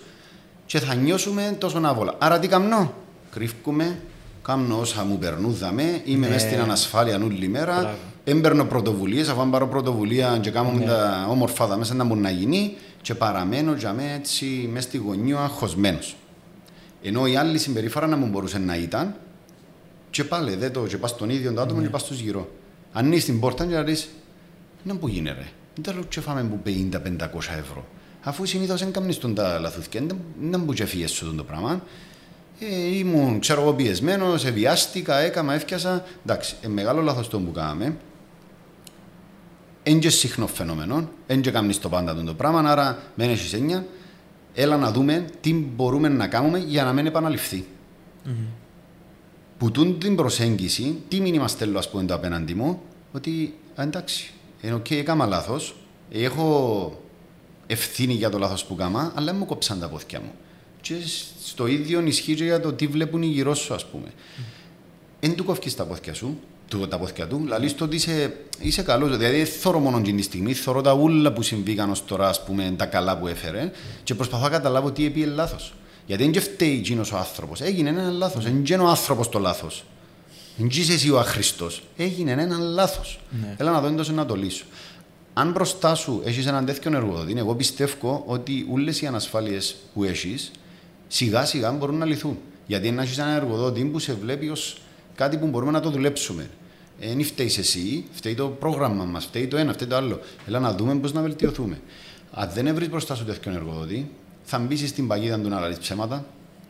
Speaker 2: και θα νιώσουμε τόσο άβολα. Άρα τι κάνω, κρύφκουμε, κάνω όσα μου περνούν δαμέ, είμαι
Speaker 1: Ναι.
Speaker 2: μέσα στην ανασφάλεια όλη μέρα,
Speaker 1: Μπράβο.
Speaker 2: έμπαιρνω πρωτοβουλίες, αφού αν πάρω πρωτοβουλία και κάνω
Speaker 1: Ναι.
Speaker 2: τα όμορφα δαμέ σαν να μπορεί να γίνει, και παραμένω για μέ έτσι μέσα στη γωνία αγχωσμένο. Ενώ η άλλη συμπεριφορά να μου μπορούσε να ήταν, και πάλι δεν το, και πας στον ίδιο το άτομο
Speaker 1: Ναι.
Speaker 2: και πας στους γύρω. Ανοίγεις την πόρτα και να ρίσεις, να που γίνει ρε, δεν τα λέω και φάμε που 50-500 ευρώ. Αφού συνήθως δεν κάνεις τον τα λαθούθηκια, δεν- δεν που και φύγες σου τον το πράγμα. Ε, ήμουν, ξέρω εγώ, πιεσμένος, ευιάστηκα, έκαμα, έφτιασα. Εντάξει, ε, μεγάλο λάθος το που κάναμε. Εν και συχνό φαινόμενο, εν και κάνεις το πάντα τον το πράγμα, άρα μένει έχεις έννοια. Έλα να δούμε τι μπορούμε να κάνουμε για να μην επαναληφθεί. Που τούν την προσέγγιση, τι μήνυμα στέλνω ας πούμε το απέναντι μου, ότι α, εντάξει, είναι οκ, έκανα λάθος, έχω ευθύνη για το λάθος που έκαμα, αλλά μου κόψαν τα πόδκια μου. Και στο ίδιο ισχύει και για το τι βλέπουν οι γύρω σου, ας πούμε. Εν του κόφκεις τα πόδκια σου, του, τα πόδκια του, λαλείς το ότι είσαι, είσαι καλός. Δηλαδή, δεν θωρώ μόνο την στιγμή, θωρώ τα ούλα που συμβήκαν ως τώρα, ας πούμε, τα καλά που έφερε και προσπαθώ να καταλάβω τι επήε λάθος. Γιατί δεν και φταίει εκείνος ο άνθρωπος. Έγινε ένα λάθος. Δεν είναι ο άνθρωπος το λάθος. Δεν είσαι εσύ ο αχρηστός. Έγινε ένα λάθος.
Speaker 1: Ναι.
Speaker 2: Έλα να δω εντός να το λύσω. Αν μπροστά σου έχεις έναν τέτοιο εργοδότη, εγώ πιστεύω ότι όλε οι ανασφάλειες που έχεις σιγά σιγά μπορούν να λυθούν. Γιατί να έχεις έναν εργοδότη που σε βλέπει ως κάτι που μπορούμε να το δουλέψουμε. Δεν φταίεις εσύ, φταίει το πρόγραμμα μας, φταίει το ένα, φταίει το άλλο. Έλα να δούμε πώς να βελτιωθούμε. Αν δεν βρεις μπροστά σου τέτοιον εργοδότη, θα μπεις στην παγίδα του να λαλείς ψέματα,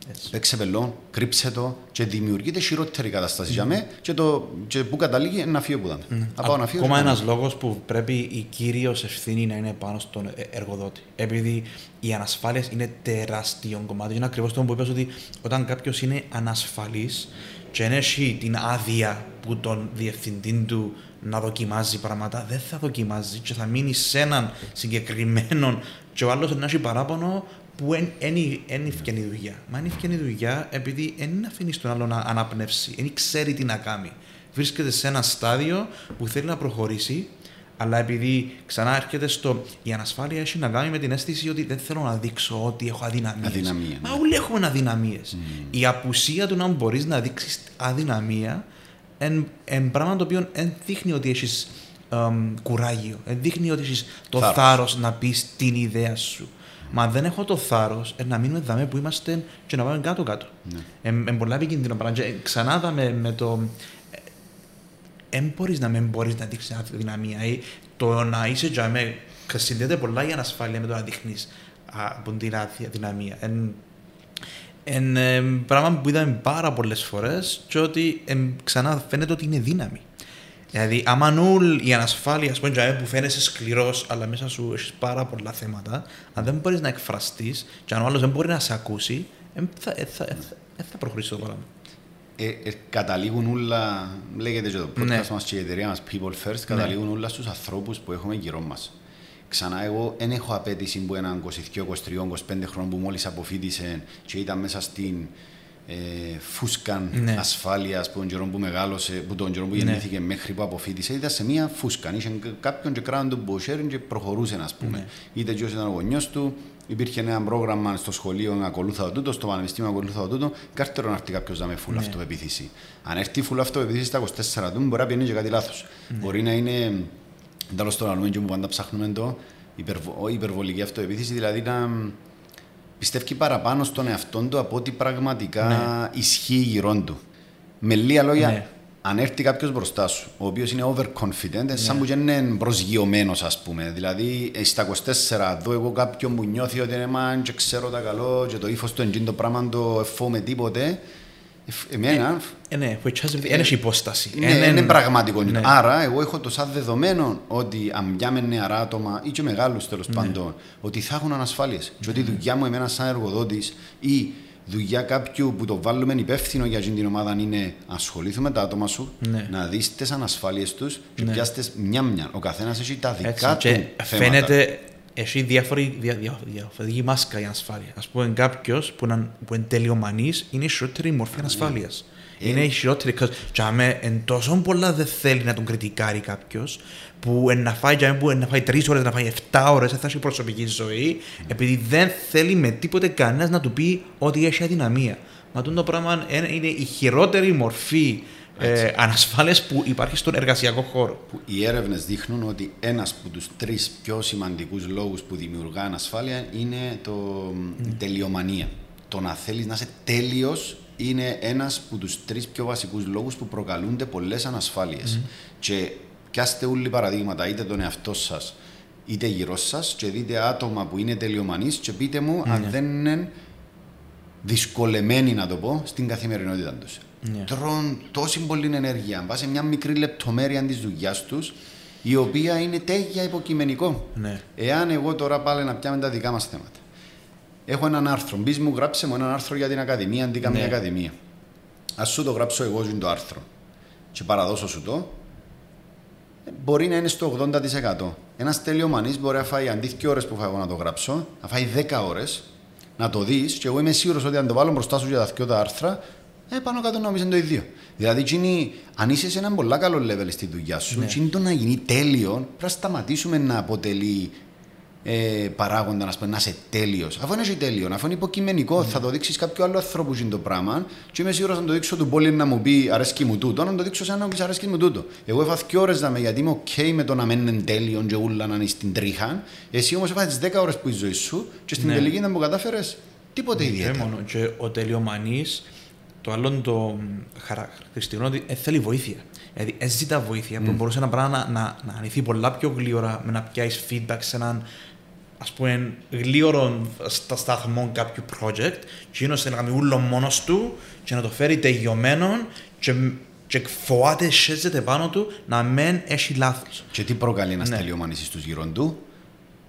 Speaker 1: Έτσι.
Speaker 2: Παίξε πελόν, κρύψε το και δημιουργείται χειρότερη κατάσταση για μέ και, το, και που καταλήγει να φύγει που δάμε. Να πάω να φύγω.
Speaker 1: Ακόμα
Speaker 2: και να-
Speaker 1: ένας λόγος που πρέπει η κύριος ευθύνη να είναι πάνω στον ε- εργοδότη. Επειδή οι ανασφάλειες είναι τεράστιο κομμάτι. Είναι ακριβώς το που είπες ότι όταν κάποιος είναι ανασφαλής και δεν έχει την άδεια που τον διευθυντή του να δοκιμάζει πράγματα, δεν θα δοκιμάζει και θα μείνει σε έναν συγκεκριμένο και ο άλλος να έχει παράπονο που δεν ευκαινεί η δουλειά. Μα δεν ευκαινεί η δουλειά επειδή δεν αφήνει τον άλλο να αναπνεύσει, δεν ξέρει τι να κάνει. Βρίσκεται σε ένα στάδιο που θέλει να προχωρήσει, αλλά επειδή ξανά έρχεται στο. Η ανασφάλεια έχει να κάνει με την αίσθηση ότι δεν θέλω να δείξω ότι έχω αδυναμίες.
Speaker 2: Αδυναμία,
Speaker 1: Μα
Speaker 2: ναι.
Speaker 1: όλοι έχουμε αδυναμίες. Η απουσία του να μπορείς να δείξεις αδυναμία είναι πράγμα το οποίο δεν δείχνει ότι έχεις κουράγιο. Δεν δείχνει ότι έχεις το
Speaker 2: Θάρρος.
Speaker 1: θάρρος να πεις την ιδέα σου. Μα αν δεν έχω το θάρρος να μείνουμε δαμέ που είμαστε και να πάμε κάτω-κάτω.
Speaker 2: Ναι.
Speaker 1: Είναι πολλά επικίνδυνο πράγμα. Και ξανά δαμε με το. Δεν μπορείς να μην μπορείς να δείξεις αδυναμία. Ή το να είσαι τζαμέ. Συνδέεται πολλά η ανασφάλεια με το να δείχνεις από την αδυναμία. Εν, εν, ε, πράγμα που είδαμε πάρα πολλές φορές και ότι ε, ξανά φαίνεται ότι είναι δύναμη. Δηλαδή, άμα νουλ η ανασφάλεια, ας πούμε, τζαμέ, που φαίνεσαι σκληρός, αλλά μέσα σου έχεις πάρα πολλά θέματα, αν δεν μπορείς να εκφραστείς και αν ο άλλος δεν μπορεί να σε ακούσει, δεν θα, ε, θα, ε, θα, ε, θα προχωρήσει το πράγμα.
Speaker 2: Ε, ε, καταλήγουν όλα, λέγεται και το podcast
Speaker 1: Ναι.
Speaker 2: μας και η εταιρεία μας People First, καταλήγουν όλα στους ανθρώπους που έχουμε γύρω μας. Ξανά εγώ δεν έχω απέτηση που έναν 22, 23, 25 χρόνο που μόλις αποφύτησε και ήταν μέσα στην ε, φούσκα
Speaker 1: Ναι.
Speaker 2: ασφάλειας που τον καιρό που μεγάλωσε, που τον καιρό που
Speaker 1: Ναι.
Speaker 2: γεννήθηκε μέχρι που αποφύτησε, ήταν σε μια φούσκα. Είχε κάποιον και κράτον τον μποσέριν και προχωρούσε, ας πούμε.
Speaker 1: Ναι.
Speaker 2: Είτε και ήταν ο γονιός του, υπήρχε ένα πρόγραμμα στο σχολείο να ακολούθα τούτος, στο πανεπιστήμιο να ακολούθα τούτος, κάρτερο να έρθει κάποιος να με φουλ
Speaker 1: Ναι.
Speaker 2: αυτοπεποίθηση. Αν έρθει φουλ αυτοπεποίθηση στα 24 του, μπορεί να πιένει και κάτι λάθος. Μπορεί να είναι, τέλος το λαλούμε και που πάντα ψάχνουμε το, υπερβο, όχι υπερβολική αυτοπεποίθηση, δηλαδή να πιστεύει παραπάνω στον εαυτό του από ό,τι πραγματικά ισχύει γύρω του. Με λίγα λόγια,
Speaker 1: Ναι.
Speaker 2: Αν έρθει κάποιος μπροστά σου, ο οποίος είναι overconfident, σαν που και είναι προσγειωμένος, ας πούμε. Δηλαδή, ε, στα 24, δω εγώ κάποιον που νιώθει ότι είναι man και ξέρω τα καλό, και το ύφος του εντζήν το πράγμα το εφόμε τίποτε. Εφ- Εμένα,
Speaker 1: Ε, ναι, που έτσι δεν έχει υπόσταση.
Speaker 2: ναι,
Speaker 1: Ε,
Speaker 2: είναι πραγματικό.
Speaker 1: ναι.
Speaker 2: Άρα, εγώ έχω το σαν δεδομένο ότι αν πιάμε νεαρά άτομα ή και μεγάλους τέλος
Speaker 1: Ναι.
Speaker 2: πάντων, ότι θα έχουν ανασφάλειες. Και ότι η δουλειά μου, εμένα, σαν εργοδότης ή δουλειά κάποιου που το βάλουμε υπεύθυνο για αυτήν την ομάδα είναι ασχολήθου με τα άτομα σου,
Speaker 1: Ναι.
Speaker 2: να δεις τις ανασφάλειες τους και
Speaker 1: Ναι.
Speaker 2: πιάστε μια-μια. Ο καθένας έχει τα
Speaker 1: Έτσι,
Speaker 2: δικά
Speaker 1: και
Speaker 2: του θέματα.
Speaker 1: φαίνεται έχει διάφορη, δια, δια, διαφορετική μάσκα η ανασφάλεια. Α πούμε, κάποιος που, είναι- που είναι τελειομανής είναι η χειρότερη μορφή ανασφάλειας.
Speaker 2: Ε.
Speaker 1: Είναι η χειρότερη. cause τζάμε, εν τόσο πολλά δεν θέλει να τον κριτικάρει κάποιος που εν να φάει, τζάμε, που εν να φάει τρεις ώρες, να φάει 7 ώρες, θα έχει προσωπική ζωή, επειδή δεν θέλει με τίποτε κανένας να του πει ότι έχει αδυναμία. Μα τούτο το πράγμα είναι είναι η χειρότερη μορφή ε, ανασφάλειας που υπάρχει στον εργασιακό χώρο.
Speaker 2: που οι έρευνες δείχνουν ότι ένας από τους τρεις πιο σημαντικούς λόγους που δημιουργά ανασφάλεια είναι το η τελειομανία. Το να θέλεις να είσαι τέλειος είναι ένας από τους τρεις πιο βασικούς λόγους που προκαλούνται πολλές ανασφάλειες. Και πιάστε όλοι παραδείγματα, είτε τον εαυτό σας είτε γύρω σας, και δείτε άτομα που είναι τελειομανείς και πείτε μου αν δεν είναι δυσκολεμένοι, να το πω, στην καθημερινότητά τους.
Speaker 1: Ναι.
Speaker 2: Τρώνε τόση πολλή ενέργεια, πα σε μια μικρή λεπτομέρεια της δουλειάς τους, η οποία είναι τέγια υποκειμενικό.
Speaker 1: Ναι.
Speaker 2: Εάν εγώ τώρα πάλι να πιάμε τα δικά μας θέματα. Έχω έναν άρθρο. Μπεις μου, γράψε μου έναν άρθρο για την Ακαδημία, αντί καμία
Speaker 1: Ναι.
Speaker 2: Ακαδημία. Α σου το γράψω εγώ είναι το άρθρο και παραδώσω σου το, ε, μπορεί να είναι στο 80%. Ένας τελειομανής μπορεί να φάει αντί 2 ώρες που φάω εγώ να το γράψω, να φάει 10 ώρες, να το δεις και εγώ είμαι σίγουρος ότι αν το βάλω μπροστά σου για τα δυο τα άρθρα, ε, πάνω κάτω νομίζω είναι το ίδιο. Δηλαδή, εκείνη, αν είσαι σε έναν πολύ καλό level στη δουλειά σου,
Speaker 1: Ναι.
Speaker 2: εκείνη το να γίνει τέλειο, πρέπει να σταματήσουμε να αποτελεί ε, παράγοντα να, πούμε, να είσαι τέλειος. Αφού είναι τέλειο, αφού είναι υποκειμενικό, θα το δείξεις κάποιο άλλο άνθρωπο που είναι το πράγμα. Και είμαι σίγουρος να το δείξω του πόλη να μου πει αρέσκει μου τούτο, να το δείξω σε έναν που πει αρέσκει μου τούτο. Εγώ έφαγα δύο ώρες να με γιατί είμαι OK με το να μένει είναι τέλειο και ούλα να είναι στην τρίχα. Εσύ όμως έφαγες τι 10 ώρες που η ζωή σου και στην
Speaker 1: Ναι.
Speaker 2: τελική δεν μου κατάφερες τίποτε
Speaker 1: Και
Speaker 2: ιδιαίτερο.
Speaker 1: μόνο. Και ο τελειομανής, το άλλο το χαρακτηριστικό είναι ότι ε, θέλει βοήθεια. Δηλαδή, ε, ζητά βοήθεια που μπορούσε ένα πράγμα να, να, να ανοιχθεί πολλά πιο γλύωρα με να πιάσεις feedback σε έναν ας πούμε, γλίωρο στα σταθμό κάποιου project, και είναι να κάνει ούλο μόνος του και να το φέρει τελειωμένο και, και φοβάται, σέζεται πάνω του να μην έχει λάθος.
Speaker 2: Και τι προκαλεί ένα
Speaker 1: Ναι.
Speaker 2: τελειομανής στους γύρω του,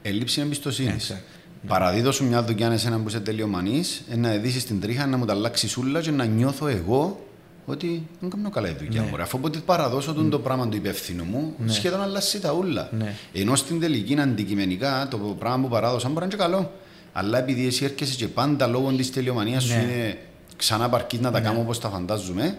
Speaker 2: έλλειψη εμπιστοσύνης.
Speaker 1: Exact.
Speaker 2: Παραδίδω σου μια δουλειά εσένα που είσαι τελειομανής, να ειδήσεις την τρίχα, να μου τα αλλάξεις σούλα και να νιώθω εγώ ότι δεν κάνω καλά η δουλειά
Speaker 1: Ναι.
Speaker 2: μου. ρε. Αφού όποτε παραδώσω τον το πράγμα του υπεύθυνου μου, σχεδόν αλλάζει τα ούλα.
Speaker 1: Ναι.
Speaker 2: Ενώ στην τελική αντικειμενικά το πράγμα που παράδωσα μπορεί να είναι και καλό. Αλλά επειδή εσύ έρχεσαι και πάντα λόγω της τελειομανίας σου
Speaker 1: Ναι.
Speaker 2: είναι ξανά παρκή να τα κάνω όπως τα φαντάζομαι,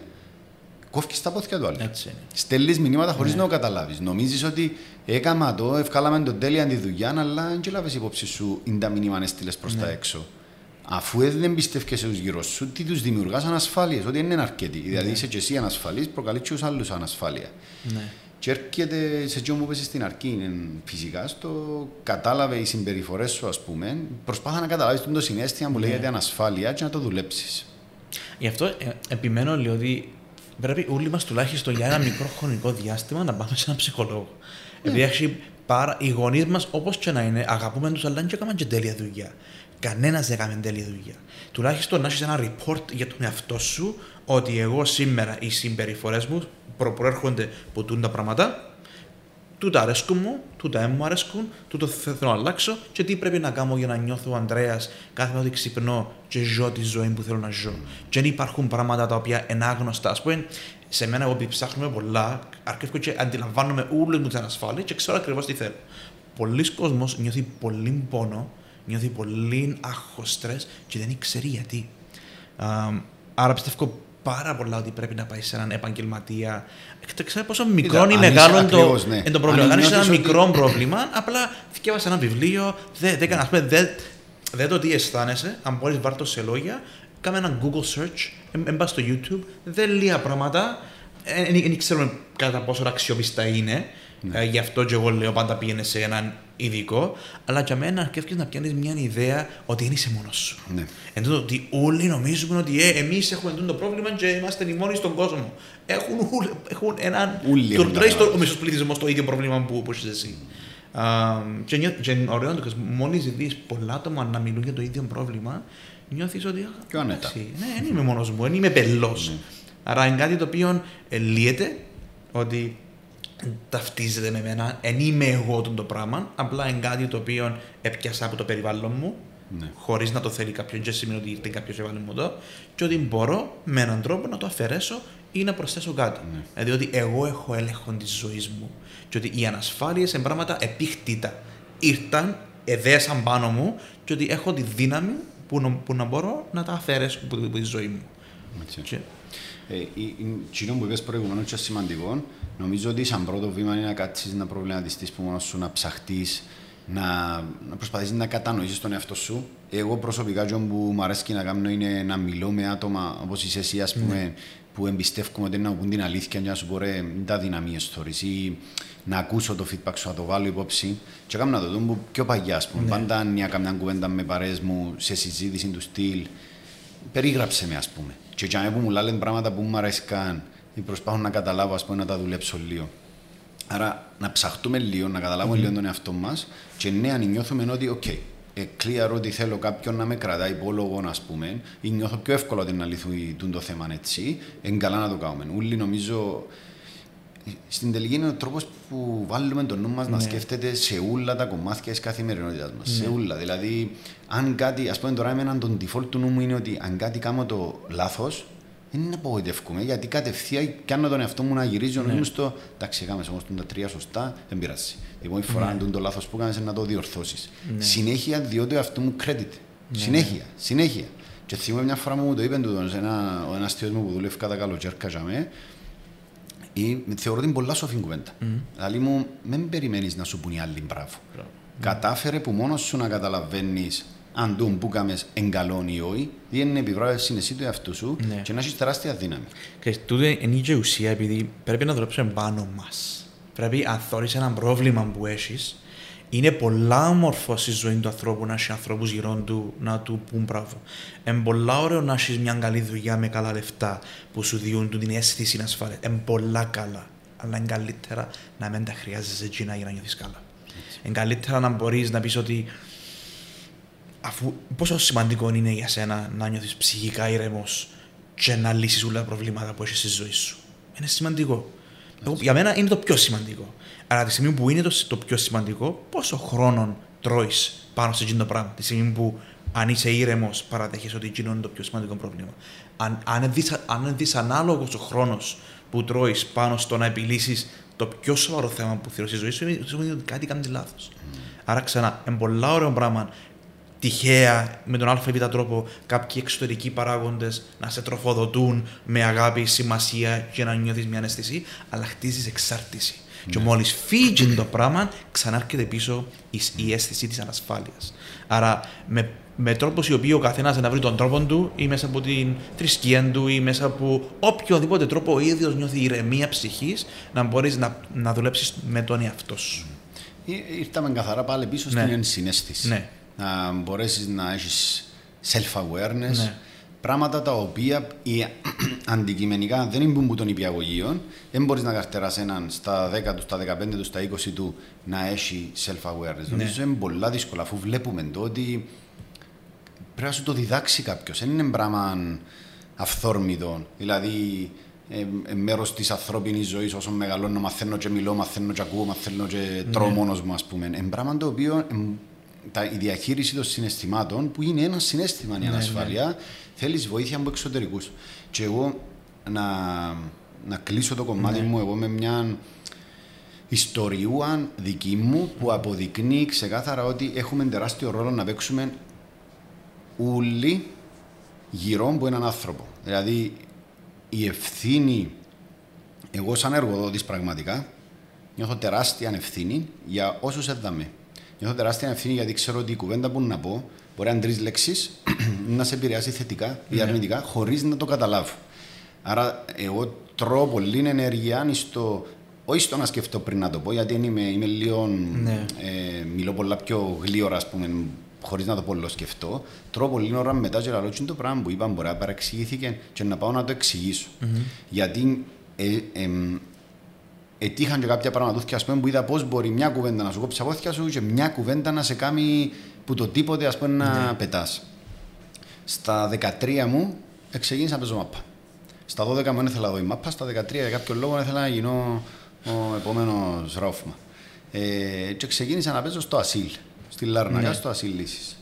Speaker 2: κόφει τα πόθια του άλλου.
Speaker 1: Έτσι είναι.
Speaker 2: Στέλνεις μηνύματα χωρίς
Speaker 1: Ναι.
Speaker 2: να το καταλάβεις. Νομίζεις ότι έκανα το, ευκάλαμε τον τέλεια τη δουλειά, αλλά δεν λάβεις υπόψη σου είναι τα μηνύμα να στείλες προς
Speaker 1: Ναι.
Speaker 2: τα έξω. Αφού δεν πιστεύει του γύρω σου, τι τους δημιουργάς ανασφάλειες, ότι δεν είναι αρκετοί. Δηλαδή είσαι και εσύ ανασφαλής, προκαλείς και τους άλλους ανασφάλεια.
Speaker 1: Ναι.
Speaker 2: Και έρχεται σε αυτό που είπες στην αρχή, είναι φυσικά στο κατάλαβε οι συμπεριφορές σου, ας πούμε, προσπάθα να καταλάβεις το συνέστημα
Speaker 1: Ναι.
Speaker 2: που λέγεται ανασφάλεια και να το δουλέψεις.
Speaker 1: Γι' αυτό ε, επιμένω λέω ότι πρέπει όλοι μας τουλάχιστον για ένα μικρό χρονικό διάστημα να πάμε σε έναν ψυχολόγο. Επειδή έχει πάρα, οι γονείς μας, όπως και να είναι, αγαπούμε τους, αλλά δεν και έκαναν και τέλεια δουλειά. Κανένας δεν έκανε τέλεια δουλειά. Τουλάχιστον να έχεις ένα report για τον εαυτό σου ότι εγώ σήμερα οι συμπεριφορές μου προ- προέρχονται από τούτα τα πράγματα τούτα αρέσκουν μου, τούτα δεν μου αρέσκουν, τούτο θε- θέλω να αλλάξω και τι πρέπει να κάνω για να νιώθω ο Ανδρέας κάθε μέρα ότι ξυπνώ και ζω τη ζωή που θέλω να ζω. Και δεν υπάρχουν πράγματα τα οποία είναι άγνωστα. Α πούμε, σε μένα, εγώ επειδή ψάχνουμε πολλά, αρκεύω και αντιλαμβάνομαι όλε μου τι ανασφάλειε και ξέρω ακριβώς τι θέλω. Πολλοί κόσμοι νιώθει πολύ πόνο, νιώθει πολύ άγχος, στρες και δεν ξέρει γιατί. Α, άρα πιστεύω πάρα πολλά ότι πρέπει να πάει σε έναν επαγγελματία. Δεν ξέρω πόσο μικρό
Speaker 2: αν
Speaker 1: ή
Speaker 2: είσαι
Speaker 1: μεγάλο είναι το,
Speaker 2: ακριβώς, ναι.
Speaker 1: είναι το πρόβλημα.
Speaker 2: Αν
Speaker 1: Αν είσαι ένα
Speaker 2: νιώθεις ότι-
Speaker 1: μικρό πρόβλημα, απλά θυκεύασε ένα βιβλίο, δεν δεν έκανα, ας πούμε, δεν δεν το τι αισθάνεσαι, αν μπορείς βάλ' το σε λόγια, κάμε ένα Google search, εν πας στο YouTube, δεν λίγα πράγματα, δεν ξέρουμε κατά πόσο αξιόπιστα είναι,
Speaker 2: Ναι.
Speaker 1: ε, γι' αυτό και εγώ λέω πάντα πήγαινε σε έναν ειδικό, αλλά για μένα αρκεύει να πιάνεις μια ιδέα ότι δεν είσαι μόνος σου.
Speaker 2: Ναι.
Speaker 1: Εν τούτο ότι όλοι νομίζουμε ότι ε, εμείς έχουμε τούτο το πρόβλημα και είμαστε οι μόνοι στον κόσμο. Έχουν, ούλ- έχουν έναν.
Speaker 2: Όλοι έχουν
Speaker 1: τουλάχιστον
Speaker 2: καταλάβει.
Speaker 1: ο μισό πληθυσμός το ίδιο πρόβλημα που, που έχεις εσύ. Α, και, νιώ, και είναι ωραίο το μόλις δεις πολλά άτομα να μιλούν για το ίδιο πρόβλημα, νιώθεις ότι. «Α,
Speaker 2: Πιο άνετα.
Speaker 1: εντάξει, Ναι, δεν είμαι μόνος μου, δεν είμαι πελός. Άρα είναι κάτι το οποίο ε, λύεται ότι ταυτίζεται με μένα, δεν είμαι εγώ τον το πράγμα, απλά είναι κάτι το οποίο έπιασα από το περιβάλλον μου,
Speaker 2: Ναι.
Speaker 1: χωρίς να το θέλει κάποιον, και σημαίνει ότι ήρθε κάποιος έβαλε μου το, και ότι μπορώ με έναν τρόπο να το αφαιρέσω ή να προσθέσω κάτι.
Speaker 2: Ναι.
Speaker 1: Δηλαδή ότι εγώ έχω έλεγχο της ζωής μου. Και ότι οι ανασφάλειες είναι πράγματα επίχτητα. Ήρθαν, εδέσαν πάνω μου, και ότι έχω τη δύναμη που, να- που να μπορώ να τα αφαιρέσω από τη, από τη ζωή μου.
Speaker 2: Έτσι.
Speaker 1: Και,
Speaker 2: Ε, η- η- Εκείνο που είπες προηγουμένως και σημαντικό, νομίζω ότι σαν πρώτο βήμα είναι να κάτσεις να προβληματιστείς που μόνος σου, να ψαχτείς, να, να προσπαθήσεις να κατανοήσεις τον εαυτό σου. Εγώ προσωπικά και που μου αρέσει να κάνω είναι να μιλώ με άτομα όπως είσαι εσύ, ας πούμε, που εμπιστεύομαι ότι είναι να πούν την αλήθεια και να σου πω ρε, μην τα δυναμίες θωρείς ή να ακούσω το feedback σου, να το βάλω υπόψη και κάνω να το δω που πιο παγιά, ας πούμε. Πάντα αν είχα καμιά κουβέντα με παρέες μου σε συζήτηση του στυλ, περίγραψε με, ας πούμε. Και για μένα που μου λένε πράγματα που μου αρέσκαν ή προσπάθω να καταλάβω, ας πούμε, να τα δουλέψω λίγο. Άρα να ψαχτούμε λίγο, να καταλάβουμε λίγο τον εαυτό μας και ναι, αν νιώθουμε ότι, οκ, ε, clear ότι θέλω κάποιον να με κρατάει υπόλογο, ας πούμε, ή νιώθω πιο εύκολα ότι να λυθούν το θέμα έτσι, είναι καλά να το κάνουμε. Όλοι νομίζω. Στην τελική είναι ο τρόπος που βάλουμε τον νου μας να
Speaker 1: Ναι.
Speaker 2: σκέφτεται σε όλα τα κομμάτια της καθημερινότητάς μας. Σε όλα. Δηλαδή, αν κάτι, ας πούμε τώρα, εμένα τον default του νου μου είναι ότι αν κάτι κάνω το λάθος, δεν είναι απογοητεύκομαι γιατί κατευθείαν κάνω τον εαυτό μου να γυρίζει ο νου μου στο εντάξει, έκαμε όμως τα τρία σωστά, δεν πειράζει. Η επόμενη φορά, αν το λάθος που έκανε, να το διορθώσεις. Συνέχεια διότι το εαυτό μου credit. Συνέχεια, συνέχεια. Και θυμάμαι μια φορά μου το είπε τούτος, σε ένα, ο ένας θείος μου που δουλεύει κατά καλοκαίρκα για μέ, ή, θεωρώ ότι είναι πολλά σοφή κουβέντα. Δηλαδή μου, μην περιμένεις να σου πούν οι άλλοι μπράβο. Κατάφερε που μόνος σου να καταλαβαίνεις αν τον που κάμες εγκαλών ή όχι, ή είναι επιβράβευση εσύ του εαυτού σου
Speaker 1: Ναι.
Speaker 2: και να έχεις τεράστια δύναμη.
Speaker 1: Και τούτο είναι και ουσία επειδή πρέπει να δουλέψουμε πάνω μας. Πρέπει, αν θωρείς ένα πρόβλημα που έχεις, είναι πολλά όμορφος στη ζωή του ανθρώπου να έχει ανθρώπους γύρω του να του πούν μπράβο. Είναι πολλά ωραίο να έχεις μια καλή δουλειά με καλά λεφτά που σου διούν του την αίσθηση να ασφαλέ. Είναι πολλά καλά. Αλλά είναι καλύτερα να μην τα χρειάζεσαι εκείνα για να νιώθεις καλά. Είναι καλύτερα να μπορείς να πεις ότι αφού πόσο σημαντικό είναι για σένα να νιώθεις ψυχικά ήρεμος και να λύσεις όλα τα προβλήματα που έχεις στη ζωή σου. Είναι σημαντικό. Εγώ, για μένα είναι το πιο σημαντικό. Αλλά τη στιγμή που είναι το, το πιο σημαντικό, πόσο χρόνο τρώεις πάνω σε αυτό το πράγμα. Τη στιγμή που αν είσαι ήρεμος, παραδέχεσαι ότι εκείνο είναι το πιο σημαντικό πρόβλημα. Αν, αν, είναι δυσα, αν είναι δυσανάλογο ο χρόνος που τρώεις πάνω στο να επιλύσεις το πιο σοβαρό θέμα που θεωρείς στη ζωή σου, σημαίνει ότι κάτι κάνεις λάθος. Mm. Άρα ξανά, είναι πολύ ωραίο πράγμα τυχαία με τον ΑΒ τρόπο κάποιοι εξωτερικοί παράγοντες να σε τροφοδοτούν με αγάπη, σημασία και να νιώθεις μια αίσθηση, αλλά χτίζεις εξάρτηση. Ναι. Και μόλις φύγει το πράγμα, ξανάρχεται πίσω η, η αίσθηση της ανασφάλειας. Άρα, με, με τρόπος οι οποίοι ο καθένας να βρει τον τρόπο του, ή μέσα από την θρησκεία του, ή μέσα από οποιοδήποτε τρόπο ο ίδιος νιώθει ηρεμία ψυχής, να μπορείς να, να δουλέψεις με τον εαυτό σου.
Speaker 2: Ήρθαμε καθαρά πάλι πίσω ναι. στην ενσυναίσθηση. Ναι να μπορέσεις να έχεις self-awareness. Ναι. Πράγματα τα οποία οι αντικειμενικά δεν είναι που των υπηαγωγείων. Δεν μπορείς να καρτεράς έναν στα 10 του, στα 15 του, στα 20 του να έχει self-awareness. Ναι. Νομίζω είναι πολλά δύσκολα αφού βλέπουμε το ότι πρέπει να σου το διδάξει κάποιος. Δεν είναι πράγμα αυθόρμητο. Δηλαδή, ε, ε, μέρος της ανθρώπινης ζωής όσο μεγαλώνω, μαθαίνω και μιλώ, μαθαίνω και ακούω, μαθαίνω και τρώω ναι. μόνος μου, ας πούμε. Είναι πράγμα το οποίο ε, τα, η διαχείριση των συναισθημάτων, που είναι ένα συνέστημα η ναι, ανασφάλεια, ναι. θέλεις βοήθεια από εξωτερικούς. Και εγώ να, να κλείσω το κομμάτι ναι. μου εγώ με μια ιστοριούα δική μου που αποδεικνύει ξεκάθαρα ότι έχουμε τεράστιο ρόλο να παίξουμε όλοι γύρω από έναν άνθρωπο. Δηλαδή η ευθύνη, εγώ σαν εργοδότης πραγματικά, νιώθω τεράστια ευθύνη για όσους έδαμε. Νιώθω τεράστια ευθύνη γιατί ξέρω ότι η κουβέντα που να πω μπορεί αν τρεις λέξεις να σε επηρεάσει θετικά ή ναι. αρνητικά χωρίς να το καταλάβω. Άρα, εγώ τρώω πολύ ενέργεια στο όχι στο να σκεφτώ πριν να το πω, γιατί είμαι, είμαι λίγο. Ναι. Ε, μιλώ πολλά πιο γλύωρα, ας πούμε, χωρίς να το πω, σκεφτώ. Τρώω πολύ ώρα μετά και λέω το πράγμα που είπα μπορεί να παραξηγήθηκε και να πάω να το εξηγήσω. Mm-hmm. Γιατί ε, ε, ετύχαν και κάποια πράγματα ας πούμε, που είδα πώς μπορεί μια κουβέντα να σου κόψει από σου και μια κουβέντα να σε κάνει που το τίποτε ας πούμε, να ναι. πετάς. Στα 13 μου ξεκίνησα να παίζω μάπα. Στα 12 μου δεν ήθελα να δω η μάπα, στα 13 για κάποιο λόγο ήθελα να γίνω ο επόμενος ρόφμα. Ε, και ξεκίνησα να παίζω στο Ασίλ, στη Λάρνακα, ναι. στο Ασίλ Λύσης.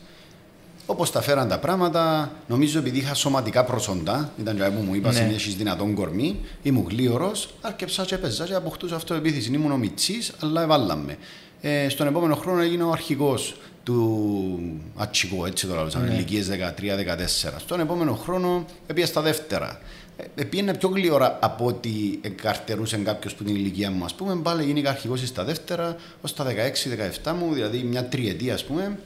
Speaker 2: Όπως τα φέραν τα πράγματα, νομίζω επειδή είχα σωματικά προσόντα, ήταν και που μου είπα: ναι. Έχει δυνατόν κορμί, ήμουν γλίωρο, άρκεψα και έπαιζα και αποκτούσα αυτοεπίθεση. Ήμουν ο Μιτσή, αλλά εβάλαμε. Ε, στον επόμενο χρόνο έγινα ο αρχηγός του Ατσικό, έτσι το λέω, ναι. ηλικίες 13-14. Στον επόμενο χρόνο έπια στα δεύτερα. Ε, πήγαινε πιο γλύωρα από ότι καρτερούσε κάποιος που την ηλικία μου, ας πούμε. Πάλι γίνηκα αρχηγός στα δεύτερα, ως τα 16-17 μου, δηλαδή μια τριετία, ας πούμε